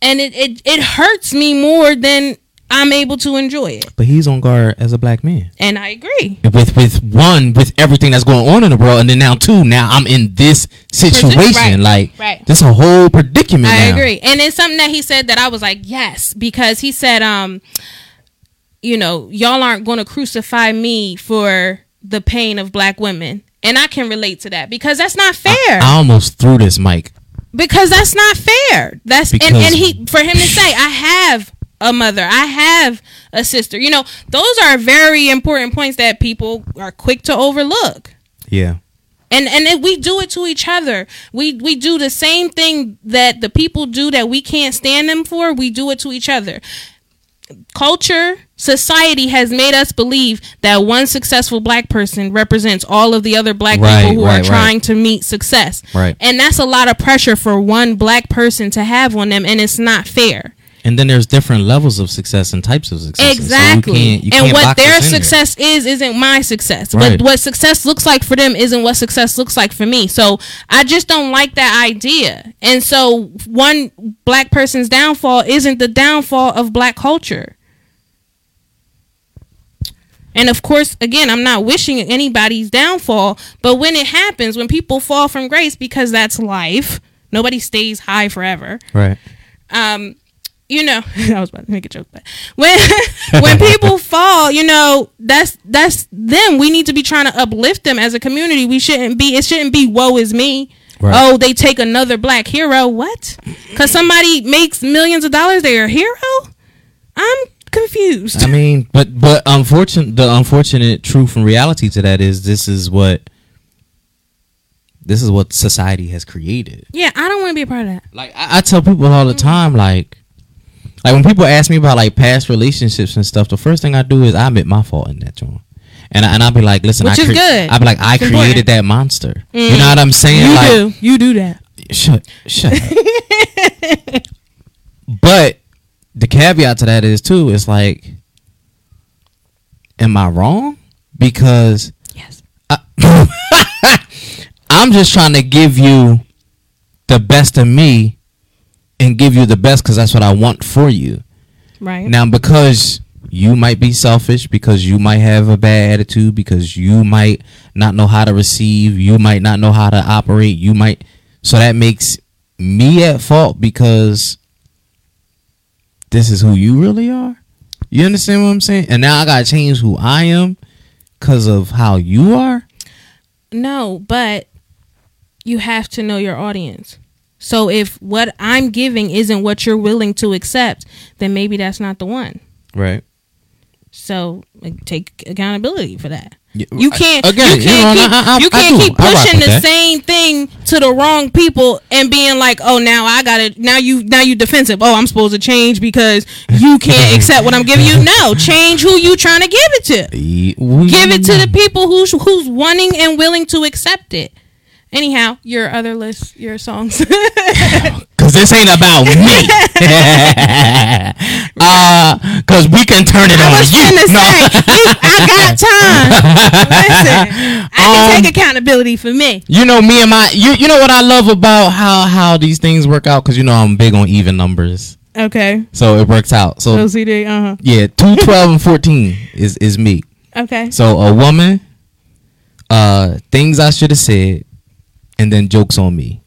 Speaker 3: and it, it it hurts me more than I'm able to enjoy it.
Speaker 2: But he's on guard as a black man.
Speaker 3: And I agree.
Speaker 2: with with one with everything that's going on in the world, and then now two, now I'm in this situation.
Speaker 3: Right,
Speaker 2: like
Speaker 3: right.
Speaker 2: this a whole predicament.
Speaker 3: I
Speaker 2: now.
Speaker 3: agree. And it's something that he said that I was like, yes, because he said, um, you know, y'all aren't going to crucify me for the pain of black women. And I can relate to that because that's not fair.
Speaker 2: I almost threw this mic.
Speaker 3: because that's not fair. That's and, and he for him to say, I have a mother, I have a sister. You know, those are very important points that people are quick to overlook.
Speaker 2: Yeah.
Speaker 3: and and we do it to each other we we do the same thing that the people do that we can't stand them for we do it to each other culture society has made us believe that one successful black person represents all of the other black
Speaker 2: Right,
Speaker 3: people who
Speaker 2: right,
Speaker 3: are
Speaker 2: right.
Speaker 3: trying to meet success
Speaker 2: Right.
Speaker 3: and that's a lot of pressure for one black person to have on them and it's not fair
Speaker 2: And then there's different levels of success and types of success.
Speaker 3: Exactly.
Speaker 2: So you can't, you
Speaker 3: and what their
Speaker 2: in there.
Speaker 3: success is isn't my success.
Speaker 2: Right.
Speaker 3: What what success looks like for them isn't what success looks like for me. So I just don't like that idea. And so one black person's downfall isn't the downfall of black culture. And of course, again, I'm not wishing anybody's downfall, but when it happens, when people fall from grace because that's life, nobody stays high forever
Speaker 2: Right.
Speaker 3: um you know <laughs> i was about to make a joke but when <laughs> when people fall you know that's that's them. We need to be trying to uplift them as a community. We shouldn't be it shouldn't be woe is me.
Speaker 2: Right.
Speaker 3: oh they take another black hero. What? Because somebody makes millions of dollars they're a hero? I'm confused.
Speaker 2: I mean, but but unfortunate the unfortunate truth and reality to that is this is what this is what society has created.
Speaker 3: yeah i don't want to be a part of that.
Speaker 2: Like I, I tell people all the mm-hmm. time, like like when people ask me about like past relationships and stuff, the first thing I do is I admit my fault in that joint. And I, and I'll be like, listen,
Speaker 3: Which
Speaker 2: I
Speaker 3: good.
Speaker 2: I'll be like, I
Speaker 3: It's
Speaker 2: created
Speaker 3: important.
Speaker 2: that monster. You
Speaker 3: Mm.
Speaker 2: know what I'm saying?
Speaker 3: you
Speaker 2: like,
Speaker 3: do you do that
Speaker 2: Shut, shut up. <laughs> but the caveat to that is too, it's like, am I wrong? Because yes, <laughs> I'm just trying to give you the best of me and give you the best because that's what I want for you.
Speaker 3: Right.
Speaker 2: Now, because you might be selfish, because you might have a bad attitude, because you might not know how to receive, you might not know how to operate, you might. So that makes me at fault because this is who you really are. You understand what I'm saying? And now I gotta change who I am because of how you are.
Speaker 3: No, but you have to know your audience. So if what I'm giving isn't what you're willing to accept, then maybe that's not the one.
Speaker 2: Right.
Speaker 3: So like, take accountability for that.
Speaker 2: Yeah,
Speaker 3: You can't
Speaker 2: Again,
Speaker 3: you can't
Speaker 2: know,
Speaker 3: keep,
Speaker 2: I- I-
Speaker 3: you can't keep pushing the
Speaker 2: that.
Speaker 3: same thing to the wrong people and being like, "Oh, now I got to now you now you defensive. Oh, I'm supposed to change because you can't <laughs> accept what I'm giving you." No, change who you trying to give it to. Give it to the people who's who's wanting and willing to accept it. Anyhow, your other list, your songs. <laughs>
Speaker 2: Cause this ain't about me. <laughs> <laughs> uh, cause we can turn it
Speaker 3: I
Speaker 2: on
Speaker 3: was
Speaker 2: you.
Speaker 3: finna
Speaker 2: No.
Speaker 3: say, you- I got time. Listen, I can
Speaker 2: Um,
Speaker 3: take accountability for me.
Speaker 2: You know me and my you you know what I love about how how these things work out because you know I'm big on even numbers,
Speaker 3: Okay.
Speaker 2: so it works out. So
Speaker 3: OCD. Uh huh.
Speaker 2: yeah, two, 12, and fourteen is is me.
Speaker 3: Okay.
Speaker 2: So a woman, uh, things I should have said, and then jokes on me.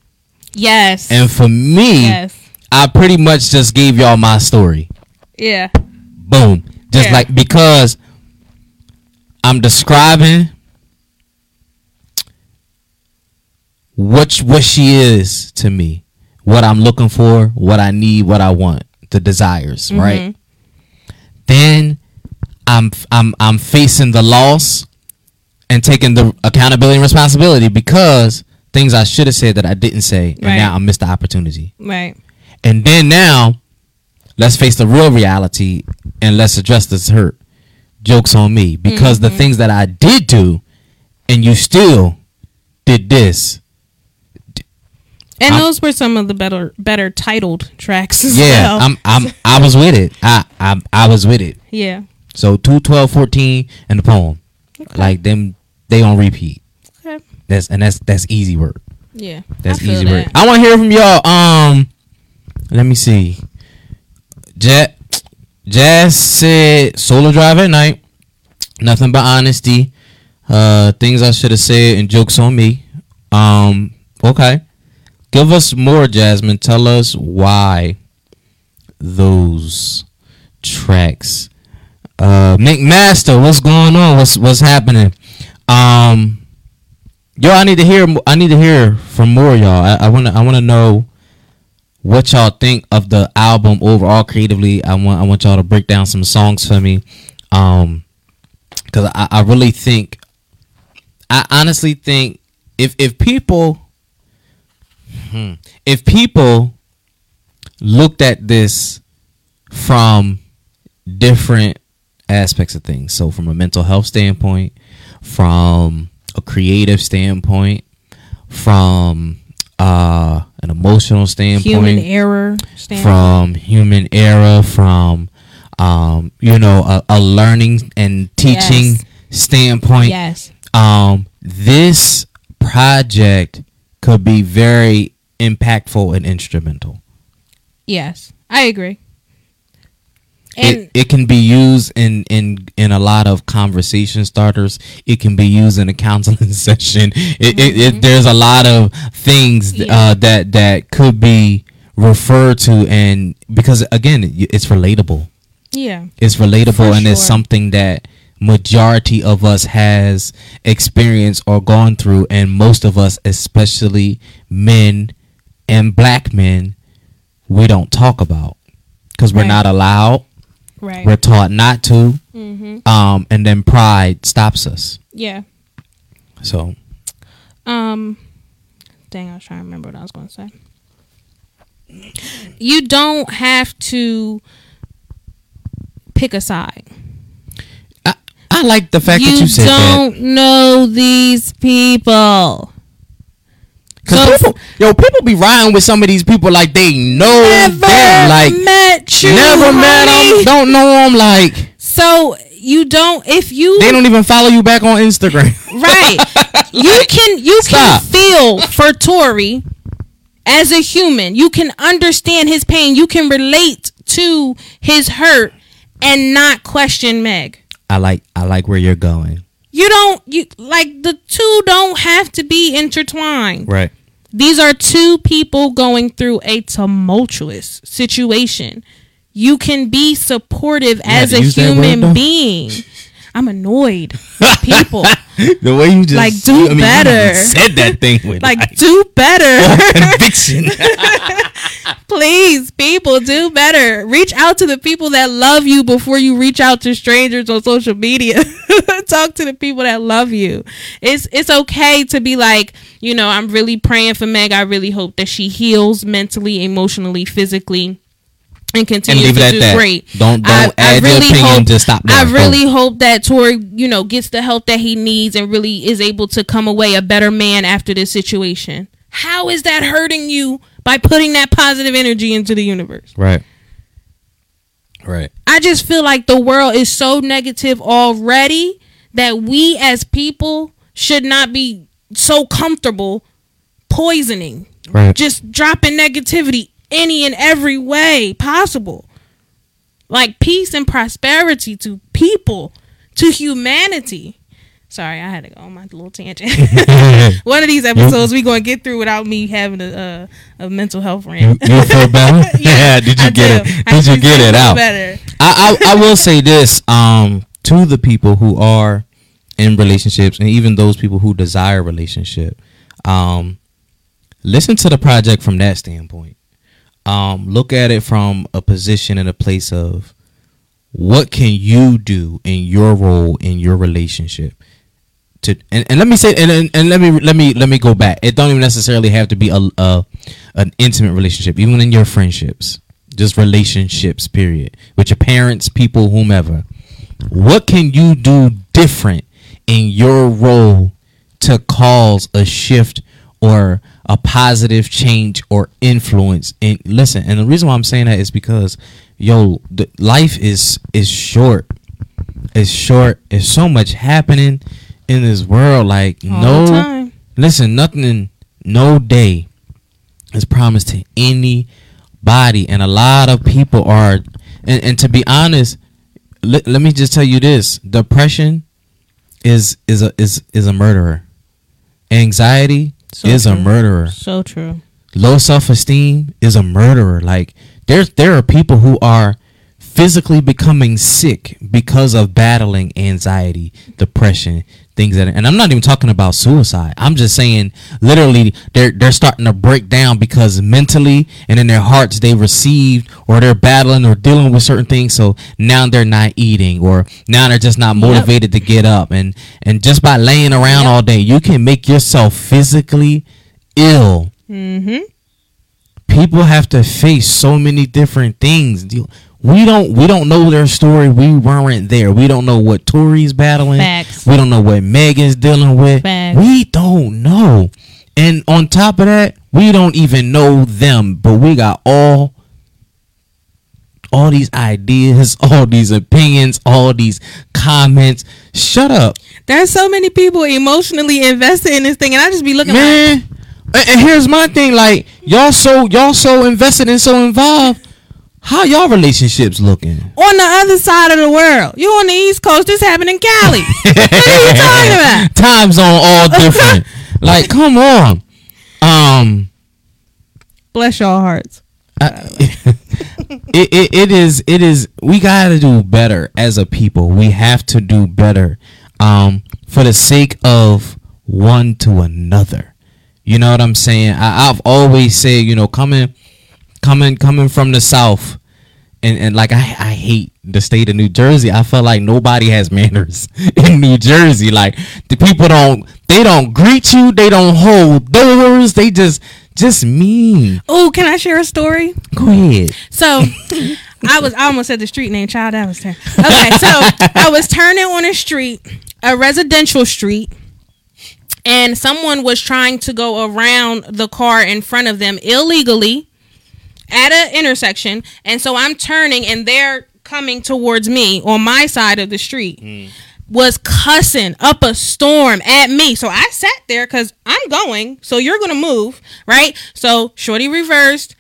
Speaker 3: Yes.
Speaker 2: And for me,
Speaker 3: yes.
Speaker 2: I pretty much just gave y'all my story.
Speaker 3: Yeah.
Speaker 2: Boom. Just
Speaker 3: Yeah.
Speaker 2: like because I'm describing what what she is to me, what I'm looking for, what I need, what I want, the desires,
Speaker 3: Mm-hmm.
Speaker 2: right? Then I'm I'm I'm facing the loss and taking the accountability and responsibility because things I should have said that I didn't say, and
Speaker 3: Right.
Speaker 2: now I missed the opportunity.
Speaker 3: Right.
Speaker 2: And then now, let's face the real reality and let's address this hurt. Jokes on me because the mm-hmm. things that I did do, and you still did this.
Speaker 3: And
Speaker 2: I'm-
Speaker 3: those were some of the better better titled tracks as
Speaker 2: Yeah,
Speaker 3: well.
Speaker 2: I'm I'm I was with it. I I I was with it.
Speaker 3: yeah.
Speaker 2: So 2, 12, 14, and the poem, like them, they on repeat. That's and that's that's easy work.
Speaker 3: Yeah.
Speaker 2: That's easy
Speaker 3: that.
Speaker 2: work. I want to hear from y'all. Um, let me see. Jazz, Jazz said solo drive at night. Nothing but honesty. Uh, things I should have said and jokes on me. Um, okay. Give us more, Jasmine. Tell us why those tracks. Uh, McMaster, what's going on? What's what's happening? Um, yo, I need to hear. I need to hear from more y'all. I, I wanna. I wanna know what y'all think of the album overall creatively. I want. I want y'all to break down some songs for me. Um, because I, I really think. I honestly think if if people, hmm, if people looked at this from different aspects of things. So, from a mental health standpoint, from a creative standpoint, from uh, an emotional standpoint,
Speaker 3: Human error. Standpoint.
Speaker 2: from human error, from um, you know, a, a learning and teaching
Speaker 3: Yes.
Speaker 2: standpoint.
Speaker 3: yes.
Speaker 2: Um, this project could be very impactful and instrumental.
Speaker 3: Yes. I agree. And
Speaker 2: it, it can be used in, in in a lot of conversation starters. It can be used in a counseling <laughs> session. It, it, it there's a lot of things
Speaker 3: Mm-hmm. Yeah.
Speaker 2: uh, that that could be referred to, and because again, it's relatable.
Speaker 3: yeah.
Speaker 2: It's relatable,
Speaker 3: For
Speaker 2: and it's something that majority of us has experienced or gone through, and most of us, especially men and black men, we don't talk about because we're
Speaker 3: Right.
Speaker 2: not allowed.
Speaker 3: Right.
Speaker 2: We're taught not to,
Speaker 3: mm-hmm.
Speaker 2: um, and then pride stops us.
Speaker 3: Yeah.
Speaker 2: So
Speaker 3: Um, dang, I was trying to remember what I was going to say. You don't have to pick a side.
Speaker 2: I, I like the fact
Speaker 3: you
Speaker 2: that you said that.
Speaker 3: don't know these people.
Speaker 2: 'Cause people, yo, people be riding with some of these people like they know them, like
Speaker 3: met you.
Speaker 2: never met them, don't know them, like
Speaker 3: So you don't if you
Speaker 2: they don't even follow you back on Instagram. <laughs>
Speaker 3: right you can you
Speaker 2: stop.
Speaker 3: can feel for Tory as a human. You can understand his pain. You can relate to his hurt and not question Meg.
Speaker 2: I like I like where you're going.
Speaker 3: You don't you like the two don't have to be intertwined.
Speaker 2: Right.
Speaker 3: These are two people going through a tumultuous situation. You can be supportive
Speaker 2: had
Speaker 3: as a
Speaker 2: word,
Speaker 3: human being. I'm annoyed with people. <laughs>
Speaker 2: the way you just
Speaker 3: Like, do
Speaker 2: you
Speaker 3: better.
Speaker 2: said that thing with
Speaker 3: like,
Speaker 2: like,
Speaker 3: do better. <laughs>
Speaker 2: conviction. <laughs>
Speaker 3: Please, people, do better. Reach out to the people that love you before you reach out to strangers on social media. Talk to the people that love you. It's it's okay to be like, you know, I'm really praying for Meg. I really hope that she heals mentally, emotionally, physically. And continues
Speaker 2: leave it
Speaker 3: to
Speaker 2: at
Speaker 3: do
Speaker 2: that.
Speaker 3: great.
Speaker 2: Don't- don't add your opinion,
Speaker 3: hope,
Speaker 2: just stop.
Speaker 3: I really hope that Tory, you know, gets the help that he needs and really is able to come away a better man after this situation. How is that hurting you by putting that positive energy into the universe?
Speaker 2: right. Right.
Speaker 3: I just feel like the world is so negative already that we as people should not be so comfortable poisoning,
Speaker 2: Right.
Speaker 3: just dropping negativity any and every way possible. Like peace and prosperity to people, to humanity. Sorry, I had to go on my little tangent. <laughs> One of these episodes we going to get through without me having a, a, a mental health rant.
Speaker 2: you feel better? <laughs> <laughs> yeah. Did you
Speaker 3: I
Speaker 2: get
Speaker 3: do.
Speaker 2: it?
Speaker 3: I
Speaker 2: Did you get it out?
Speaker 3: Better.
Speaker 2: I, I I will say this um to the people who are in relationships and even those people who desire relationship um listen to the project from that standpoint um look at it from a position and a place of what can you do in your role in your relationship to and, and let me say and, and, and let me let me let me go back. It don't even necessarily have to be a, a an intimate relationship even in your friendships just relationships period with your parents people whomever. What can you do different in your role to cause a shift or a positive change or influence and listen and the reason why i'm saying that is because yo the, life is is short. It's short. It's so much happening in this world. Like
Speaker 3: All
Speaker 2: no listen nothing in no day is promised to anybody. And a lot of people are and, and to be honest let, let me just tell you this. Depression is is a is is a murderer. Anxiety
Speaker 3: So
Speaker 2: is a murderer.
Speaker 3: So true.
Speaker 2: low self-esteem is a murderer. Like there's there are people who are physically becoming sick because of battling anxiety depression things that and i'm not even talking about suicide i'm just saying literally they're they're starting to break down because mentally and in their hearts they received or they're battling or dealing with certain things so now they're not eating or now they're just not motivated to get up and and just by laying around
Speaker 3: Yep.
Speaker 2: all day you can make yourself physically ill
Speaker 3: Mm-hmm.
Speaker 2: people have to face so many different things. We don't we don't know their story. We weren't there. We don't know what Tory's battling.
Speaker 3: Facts.
Speaker 2: We don't know what Megan's dealing with.
Speaker 3: Facts.
Speaker 2: We don't know. And on top of that, we don't even know them, but we got all all these ideas, <laughs> all these opinions, all these comments. Shut up.
Speaker 3: There's so many people emotionally invested in this thing, and I just be looking
Speaker 2: man. And, and here's my thing: like y'all so y'all so invested and so involved. How y'all relationships looking?
Speaker 3: on the other side of the world. You on the East Coast, this happened in Cali. <laughs> what are you talking about?
Speaker 2: Time zone all different. <laughs> like, come on. Um,
Speaker 3: bless all hearts.
Speaker 2: I- <laughs> it, it it is it is we gotta do better as a people. We have to do better. Um, for the sake of one to another. You know what I'm saying? I, I've always said, you know, coming coming coming from the south and, and like I, I hate the state of New Jersey. I feel like nobody has <laughs> manners in New Jersey. Like the people don't they don't greet you, they don't hold doors, they just just mean.
Speaker 3: Oh, can I share a story?
Speaker 2: Go ahead.
Speaker 3: So <laughs> I was I almost said the street name, child. That was turn. Okay, so <laughs> I was turning on a street, a residential street, and someone was trying to go around the car in front of them illegally at an intersection, and so I'm turning, and they're coming towards me on my side of the street. Hmm. was cussing up a storm at me. So I sat there because I'm going. So you're going to move, right? So Shorty reversed.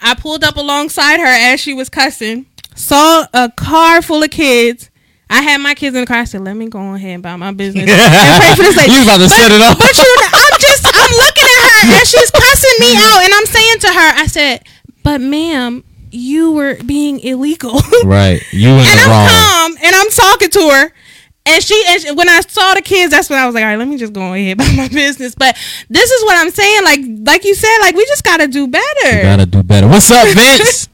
Speaker 3: I pulled up alongside her as she was cussing, saw a car full of kids. I had my kids in the car. I said, let me go ahead and buy my business. <laughs> and pray for this lady.
Speaker 2: You about to
Speaker 3: But-
Speaker 2: set it up.
Speaker 3: But you, I'm just, I'm looking at her and she's cussing me out. And I'm saying to her, I said, but ma'am, you were being illegal. <laughs>
Speaker 2: Right. You in
Speaker 3: and
Speaker 2: the
Speaker 3: I'm
Speaker 2: wrong.
Speaker 3: calm and I'm talking to her. And she, and she- when I saw the kids, that's when I was like, all right, let me just go ahead about <laughs> my business. But this is what I'm saying. Like, like you said, like we just gotta do better.
Speaker 2: You gotta do better. What's up, Vince? <laughs>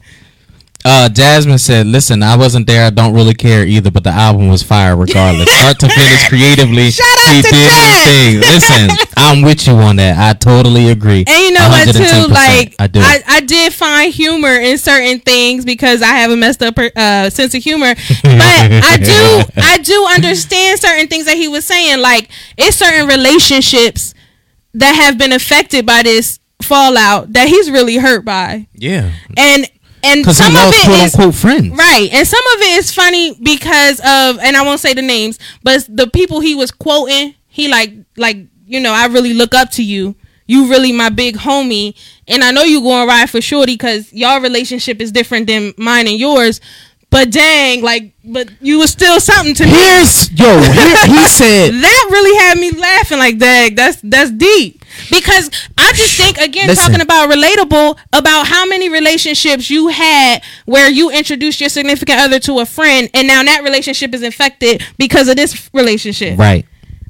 Speaker 2: uh, Jasmine said, "Listen, I wasn't there. I don't really care either, but the album was fire regardless. <laughs> Start to finish, creatively,
Speaker 3: Shout out
Speaker 2: he
Speaker 3: to
Speaker 2: did
Speaker 3: Jazz.
Speaker 2: his thing. Listen, I'm with you on that. I totally agree.
Speaker 3: And you know what too? Like
Speaker 2: I do.
Speaker 3: I, I did find humor in certain things because I have a messed up uh, sense of humor. But <laughs> I do I do understand certain things that he was saying. Like it's certain relationships that have been affected by this fallout that he's really hurt by.
Speaker 2: yeah,
Speaker 3: And and some of it
Speaker 2: quote
Speaker 3: is
Speaker 2: unquote friends.
Speaker 3: Right. And some of it is funny because of and I won't say the names, but the people he was quoting, he like like, you know, I really look up to you. You really my big homie. And I know you going ride for Shorty because y'all relationship is different than mine and yours. But dang, like but you was still something to me.
Speaker 2: Here's yo. Here, he <laughs> said,
Speaker 3: That really had me laughing like dang, that's that's deep. Because I just think again
Speaker 2: Listen.
Speaker 3: talking about relatable about how many relationships you had where you introduced your significant other to a friend and now that relationship is infected because of this relationship.
Speaker 2: right.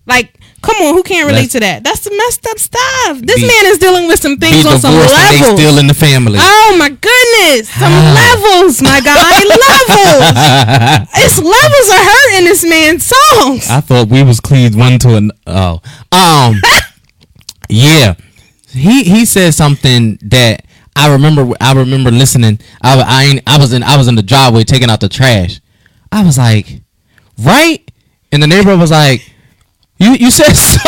Speaker 3: Like come on, who can't relate
Speaker 2: Let's-
Speaker 3: to that? That's some messed up stuff. This
Speaker 2: Be-
Speaker 3: man is dealing with some things on some
Speaker 2: divorced and they
Speaker 3: levels.
Speaker 2: still in the family.
Speaker 3: Oh my goodness, some
Speaker 2: Ah.
Speaker 3: levels, my guy, <laughs> levels. It's <laughs> levels of hurt in this man's songs.
Speaker 2: I thought we was cleaved one to an oh um <laughs> yeah he he said something that I remember I remember listening I I ain't, I was in I was in the driveway taking out the trash I was like right and the neighbor was like you you said so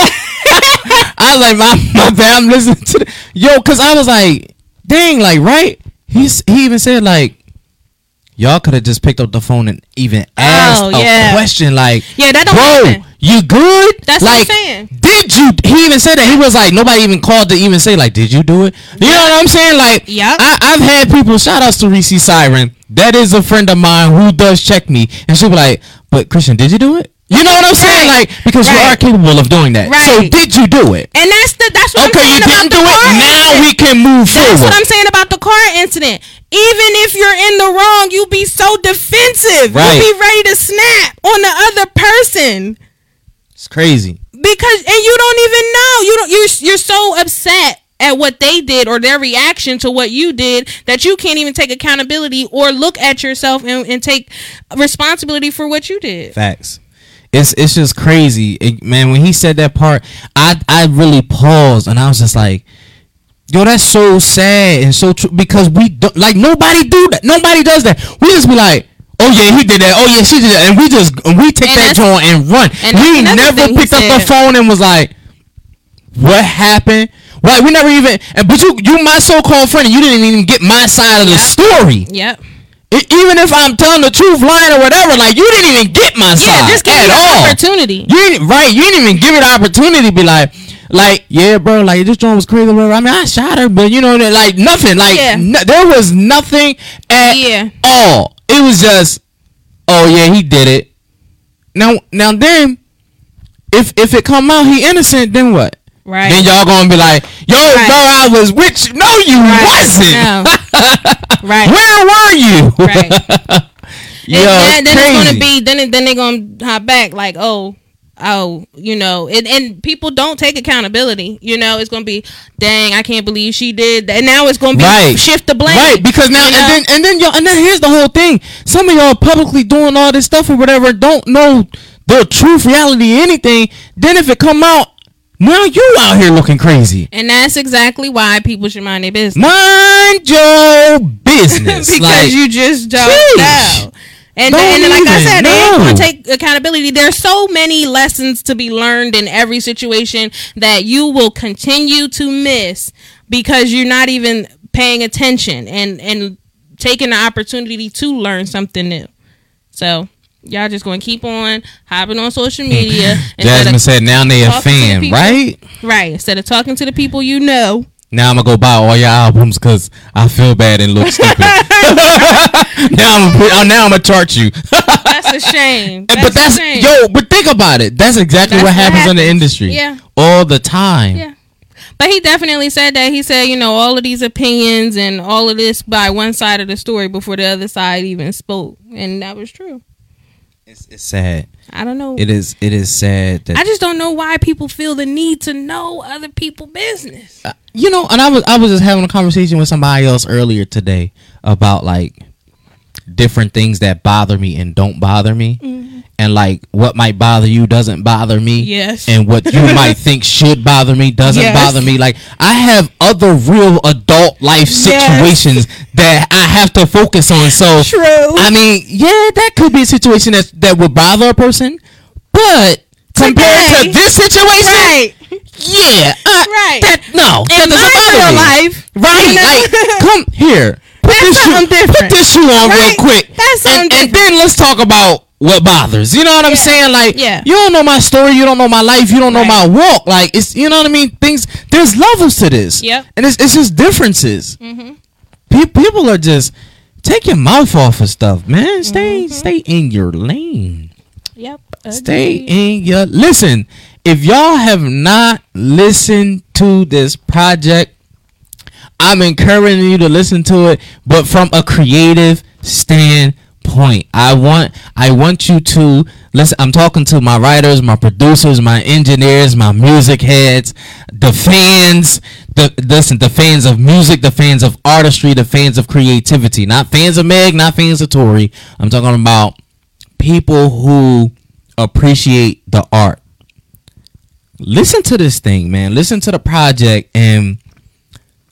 Speaker 2: I was like my my bad I'm listening to the, yo cause I was like dang like right he's he even said like y'all could have just picked up the phone and even oh, asked
Speaker 3: Oh,
Speaker 2: a question like
Speaker 3: Yeah, that don't
Speaker 2: bro,
Speaker 3: happen.
Speaker 2: you good?
Speaker 3: That's what I'm
Speaker 2: like,
Speaker 3: saying.
Speaker 2: Did you? He even said that. He was like, nobody even called to even say like, did you do it? You know what I'm saying? Like,
Speaker 3: yeah,
Speaker 2: I, I've had people. Shout outs to Reese Siren. That is a friend of mine who does check me, and she'll be like, but Christian, did you do it? You know what I'm saying?
Speaker 3: Right.
Speaker 2: Like, because you are capable of doing that. So did you do it?
Speaker 3: And that's the that's what
Speaker 2: Okay,
Speaker 3: I'm
Speaker 2: you
Speaker 3: saying
Speaker 2: didn't do
Speaker 3: about the
Speaker 2: it.
Speaker 3: car
Speaker 2: Now
Speaker 3: incident.
Speaker 2: we can move
Speaker 3: That's what. I'm saying about the car incident. Even if you're in the wrong, you be so defensive.
Speaker 2: Right.
Speaker 3: You be ready to snap on the other person
Speaker 2: It's crazy.
Speaker 3: because and you don't even know. You don't you're you're so upset at what they did or their reaction to what you did that you can't even take accountability or look at yourself and, and take responsibility for what you did.
Speaker 2: Facts. It's it's just crazy, It- man. When he said that part, I I really paused and I was just like, "Yo, that's so sad and so true." Because we don't like nobody do that. Nobody does that. We just be like, "Oh yeah, he did that. Oh yeah, she did that," and we just and we take
Speaker 3: And
Speaker 2: that joint and run.
Speaker 3: and
Speaker 2: we never picked up the phone and was like, "What happened?" Like we never even. and But you you my so called friend, and you didn't even get my side of the
Speaker 3: Yep.
Speaker 2: story.
Speaker 3: Yep.
Speaker 2: Even if I'm telling the truth, lying or whatever, like you didn't even get my
Speaker 3: Yeah,
Speaker 2: side
Speaker 3: just give
Speaker 2: at
Speaker 3: me
Speaker 2: all.
Speaker 3: opportunity.
Speaker 2: You didn't, right? You didn't even give it the opportunity to be like, like, yeah, bro, like this joint was crazy. Whatever. I mean, I shot her, but you know, that, like nothing. Like
Speaker 3: Yeah.
Speaker 2: no- there was nothing at
Speaker 3: Yeah.
Speaker 2: all. It was just, oh yeah, he did it. Now, now then, if if it come out he innocent, then what?
Speaker 3: Right.
Speaker 2: Then y'all gonna be like, yo,
Speaker 3: Right.
Speaker 2: bro, I was with you. No, you
Speaker 3: Right.
Speaker 2: wasn't.
Speaker 3: No. <laughs> Right.
Speaker 2: Where were you?
Speaker 3: Right. <laughs>
Speaker 2: Yo,
Speaker 3: and then, then it's gonna be then then they're gonna hop back like oh oh you know and, and people don't take accountability you know it's gonna be dang I can't believe she did that and now it's gonna be
Speaker 2: Right.
Speaker 3: shift the blame
Speaker 2: Right, because now
Speaker 3: you know?
Speaker 2: and then and then y'all and then here's the whole thing. Some of y'all publicly doing all this stuff or whatever don't know the truth, reality, anything. Then if it come out, now you out here looking crazy.
Speaker 3: and that's exactly why people should mind their business
Speaker 2: Mind your <laughs> business.
Speaker 3: because
Speaker 2: like,
Speaker 3: you just don't
Speaker 2: Sheesh.
Speaker 3: know. And,
Speaker 2: Don't
Speaker 3: and like I said, they ain't gonna take accountability. There's so many lessons to be learned in every situation that you will continue to miss because you're not even paying attention and and taking the opportunity to learn something new. So Y'all just going to keep on hopping on social media. <laughs>
Speaker 2: Jasmine said now they a
Speaker 3: talking to the
Speaker 2: fan,
Speaker 3: people.
Speaker 2: right?
Speaker 3: Right. Instead of talking to the people you know.
Speaker 2: Now I'm gonna go buy all your albums because I feel bad and look stupid. <laughs> <laughs> now I'm gonna put, oh, now I'm gonna chart you.
Speaker 3: That's a shame. That's
Speaker 2: but that's
Speaker 3: shame.
Speaker 2: yo. But think about it. That's exactly
Speaker 3: That's
Speaker 2: what
Speaker 3: what
Speaker 2: happens in the industry.
Speaker 3: Yeah.
Speaker 2: all the time.
Speaker 3: Yeah. But he definitely said that. He said, you know, all of these opinions and all of this by one side of the story before the other side even spoke. And that was true.
Speaker 2: It's, it's sad.
Speaker 3: I don't know.
Speaker 2: It is. It is sad that
Speaker 3: I just don't know why people feel the need to know other people's business.
Speaker 2: Uh, you know. And I was I was just having a conversation with somebody else earlier today about like different things that bother me and don't bother me, mm-hmm. And like what might bother you doesn't bother me.
Speaker 3: Yes.
Speaker 2: and what you <laughs> might think should bother me doesn't
Speaker 3: Yes.
Speaker 2: bother me. Like I have other real adult life
Speaker 3: Yes.
Speaker 2: situations that I have to focus on. So
Speaker 3: True.
Speaker 2: I mean, yeah, that could be a situation that that would bother a person, but compared to this situation,
Speaker 3: Right.
Speaker 2: yeah, uh,
Speaker 3: Right.
Speaker 2: That no, that
Speaker 3: In
Speaker 2: doesn't
Speaker 3: my
Speaker 2: bother me.
Speaker 3: life,
Speaker 2: right?
Speaker 3: you know?
Speaker 2: Like, come here. Put
Speaker 3: That's
Speaker 2: this shoe, put this shoe on real quick.
Speaker 3: That's
Speaker 2: and, and then let's talk about what bothers. You know what I'm
Speaker 3: Yeah.
Speaker 2: saying? Like,
Speaker 3: Yeah.
Speaker 2: you don't know my story, you don't know my life, you don't know my walk. Like, it's you know what I mean. Things there's levels to this.
Speaker 3: Yep.
Speaker 2: and it's it's just differences.
Speaker 3: Mhm.
Speaker 2: Pe- people are just take your mouth off of stuff, man. Stay
Speaker 3: Mm-hmm.
Speaker 2: stay in your lane.
Speaker 3: Yep.
Speaker 2: Stay in your listen. If y'all have not listened to this project, I'm encouraging you to listen to it, but from a creative standpoint. I want I want you to listen. I'm talking to my writers, my producers, my engineers, my music heads, the fans. The listen, the fans of music, the fans of artistry, the fans of creativity. Not fans of Meg, not fans of Tory. I'm talking about people who appreciate the art. Listen to this thing, man. Listen to the project and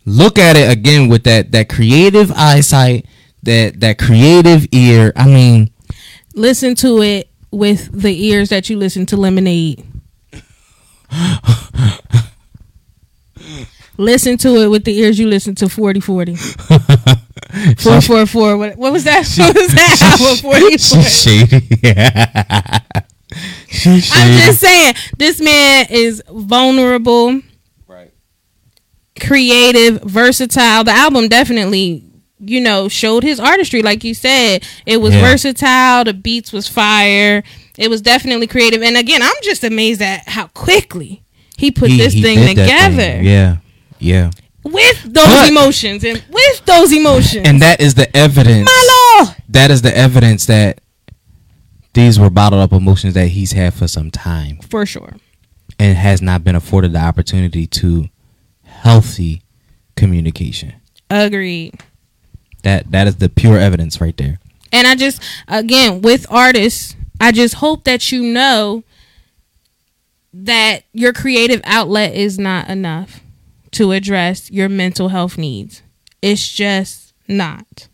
Speaker 2: look at it again with that that creative eyesight, that that creative ear. I mean,
Speaker 3: Listen to it with the ears that you listen to Lemonade. listen to it with the ears you listen to 4040. 444. <laughs> What, what was that? <laughs> What was that? album? 4040.
Speaker 2: she's <laughs> shady. Yeah. she's shady.
Speaker 3: I'm just saying, this man is vulnerable,
Speaker 2: right.
Speaker 3: creative, versatile. The album definitely, you know, showed his artistry. Like you said, it was
Speaker 2: Yeah.
Speaker 3: versatile. The beats was fire. It was definitely creative. And again, I'm just amazed at how quickly he put
Speaker 2: He-
Speaker 3: this
Speaker 2: he
Speaker 3: thing together
Speaker 2: thing. Yeah. Yeah.
Speaker 3: with those
Speaker 2: But-
Speaker 3: emotions and with those emotions.
Speaker 2: And that is the evidence.
Speaker 3: my lord,
Speaker 2: That is the evidence that these were bottled up emotions that he's had for some time.
Speaker 3: for sure.
Speaker 2: and has not been afforded the opportunity to healthy communication.
Speaker 3: Agreed.
Speaker 2: That that is the pure evidence right there.
Speaker 3: And I just, again, with artists, I just hope that you know that your creative outlet is not enough to address your mental health needs. It's just not.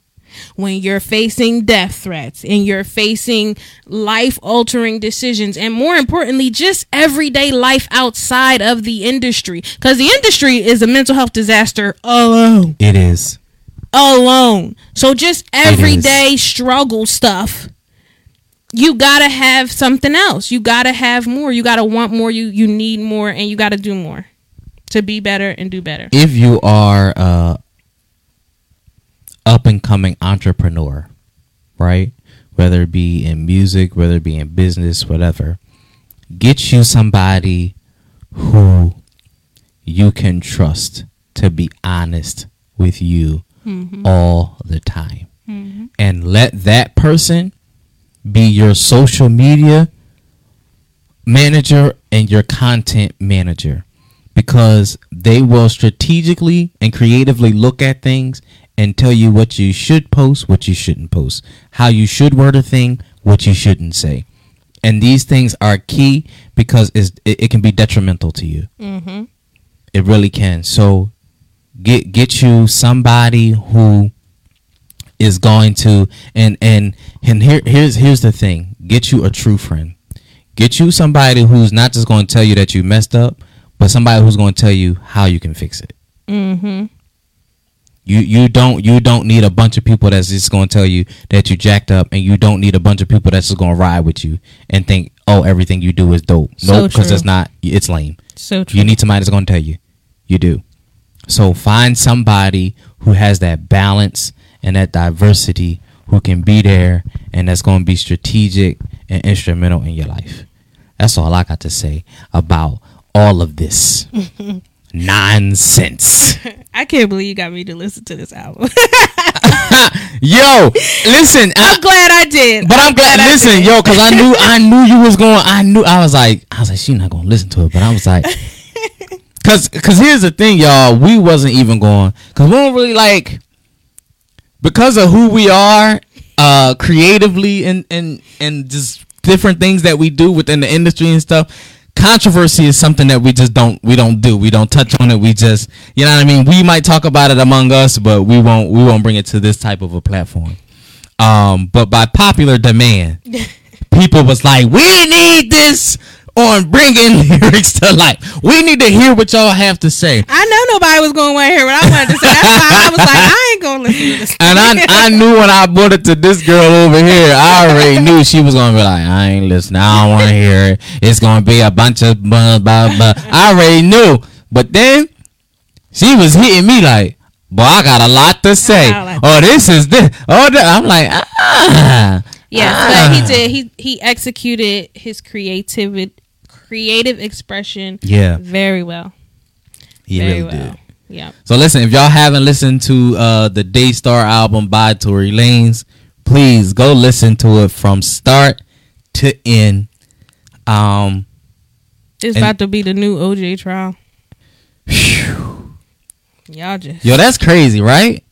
Speaker 3: When you're facing death threats and you're facing life altering decisions, and more importantly, just everyday life outside of the industry, because the industry is a mental health disaster alone
Speaker 2: It is.
Speaker 3: Alone. So just everyday struggle stuff. You gotta have something else. You gotta have more. You gotta want more. You you need more, and you gotta do more to be better and do better.
Speaker 2: If you are a up and coming entrepreneur, right? Whether it be in music, whether it be in business, whatever, get you somebody who you can trust to be honest with you all the time. And let that person be your social media manager and your content manager because they will strategically and creatively look at things and tell you what you should post, what you shouldn't post, how you should word a thing, what you shouldn't say. And these things are key because it's, it, it can be detrimental to you.
Speaker 3: Mm-hmm.
Speaker 2: It really can. So get get you somebody who is going to and and and here here's here's the thing. Get you a true friend. Get you somebody who's not just going to tell you that you messed up, but somebody who's going to tell you how you can fix it.
Speaker 3: Mm-hmm.
Speaker 2: You you don't you don't need a bunch of people that's just gonna tell you that you jacked up, and you don't need a bunch of people that's just gonna ride with you and think, oh, everything you do is dope.
Speaker 3: So
Speaker 2: nope, because it's not. It's lame.
Speaker 3: So true.
Speaker 2: You need somebody that's gonna tell you. You do. So find somebody who has that balance and that diversity who can be there and that's gonna be strategic and instrumental in your life. That's all I got to say about all of this <laughs> nonsense.
Speaker 3: I can't believe you got me to listen to this album. <laughs>
Speaker 2: Yo, listen, I,
Speaker 3: I'm glad I did.
Speaker 2: but I'm glad.
Speaker 3: I
Speaker 2: Listen, yo, because I knew I knew you was going. I knew I was like I was like she's not gonna listen to it, but I was like, <laughs> cause cause here's the thing, y'all. We wasn't even going because we don't really like because of who we are, uh, creatively and and and just different things that we do within the industry and stuff. Controversy is something that we just don't we don't do. We don't touch on it. We just you know what I mean. We might talk about it among us, but we won't we won't bring it to this type of a platform. Um, but by popular demand, <laughs> people was like, "We need this on bringing <laughs> lyrics to life. We need to hear what y'all have to say."
Speaker 3: I know nobody was going to want to hear what I wanted to say. That's why I was like, I ain't going to listen to this.
Speaker 2: And I, I knew when I brought it to this girl over here, I already knew she was gonna be like, I ain't listening. I don't want to hear it. It's gonna be a bunch of blah blah blah. I already knew, but then she was hitting me like, "Boy, I got a lot to say.
Speaker 3: got a lot
Speaker 2: Oh, this is this. Oh, that. I'm like, ah,
Speaker 3: Yes,
Speaker 2: ah.
Speaker 3: but he did. He he executed his creative creative expression
Speaker 2: Yeah,
Speaker 3: very well.
Speaker 2: he
Speaker 3: very
Speaker 2: really
Speaker 3: well.
Speaker 2: did.
Speaker 3: Yeah.
Speaker 2: So listen, if y'all haven't listened to uh the Daystar album by Tory Lanez, please go listen to it from start to end. Um
Speaker 3: It's
Speaker 2: And-
Speaker 3: about to be the new OJ trial. Y'all just
Speaker 2: yo, that's crazy, right?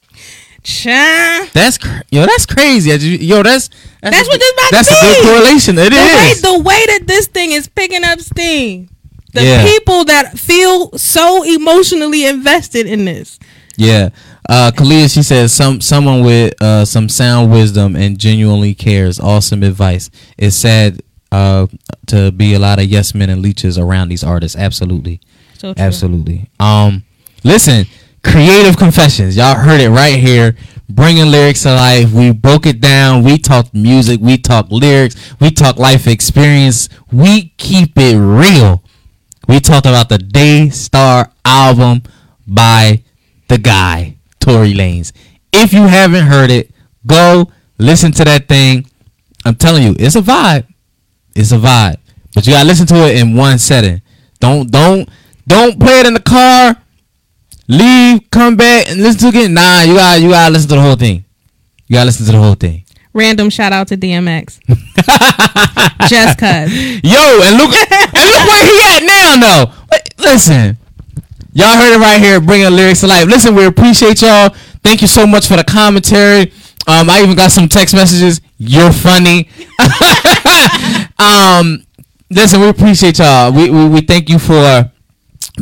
Speaker 3: Cha.
Speaker 2: That's cr- yo, that's crazy. Yo, that's that's,
Speaker 3: That's what this about
Speaker 2: That's a good correlation. It
Speaker 3: The way,
Speaker 2: is.
Speaker 3: the way that this thing is picking up steam. The
Speaker 2: Yeah.
Speaker 3: people that feel so emotionally invested in this.
Speaker 2: Yeah. Uh Kalia, she says some someone with uh some sound wisdom and genuinely cares. Awesome advice. It's sad uh to be a lot of yes men and leeches around these artists. Absolutely.
Speaker 3: So.
Speaker 2: Absolutely. Um, listen, creative confessions. Y'all heard it right here. Bringing lyrics to life. We broke it down. We talked music. We talked lyrics. We talked life experience. We keep it real. We talked about the Daystar album by the guy Tory Lanez. If you haven't heard it, go listen to that thing. I'm telling you, it's a vibe. It's a vibe. But you gotta listen to it in one setting. Don't don't don't play it in the car. Leave, come back, and listen to it again. Nah, you gotta you gotta listen to the whole thing. You gotta listen to the whole thing.
Speaker 3: Random shout out to DMX. <laughs> Just cuz.
Speaker 2: Yo, and look and look where he at now though. Wait, Listen. Y'all heard it right here, bringing lyrics to life. Listen, we appreciate y'all. Thank you so much for the commentary. Um, I even got some text messages. You're funny. <laughs> um, listen, we appreciate y'all. We, we we thank you for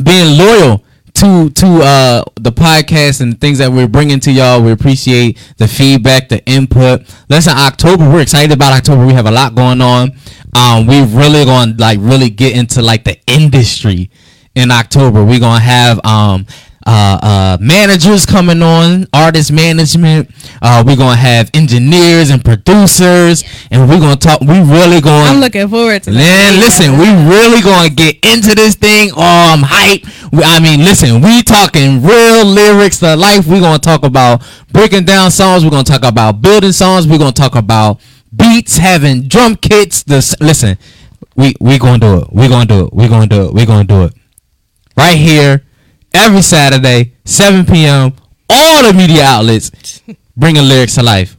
Speaker 2: being loyal to to uh the podcast and things that we're bringing to y'all. We appreciate the feedback, the input. Listen, October, we're excited about October. We have a lot going on. Um, we really going to like really get into like the industry in October. We're gonna have um uh, uh, managers coming on, artist management. Uh, we're gonna have engineers and producers, and we're gonna talk. We really going.
Speaker 3: I'm looking forward to.
Speaker 2: Man, listen, we really gonna get into this thing. Oh, I'm hype. We- I mean, listen, we talking real lyrics to life. We gonna talk about breaking down songs. We're gonna talk about building songs. We're gonna talk about beats, having drum kits. This listen, we we gonna do it. We gonna do it. We gonna do it. We gonna do it. Right here, every Saturday, 7 p.m. All the media outlets <laughs> bringing lyrics to life.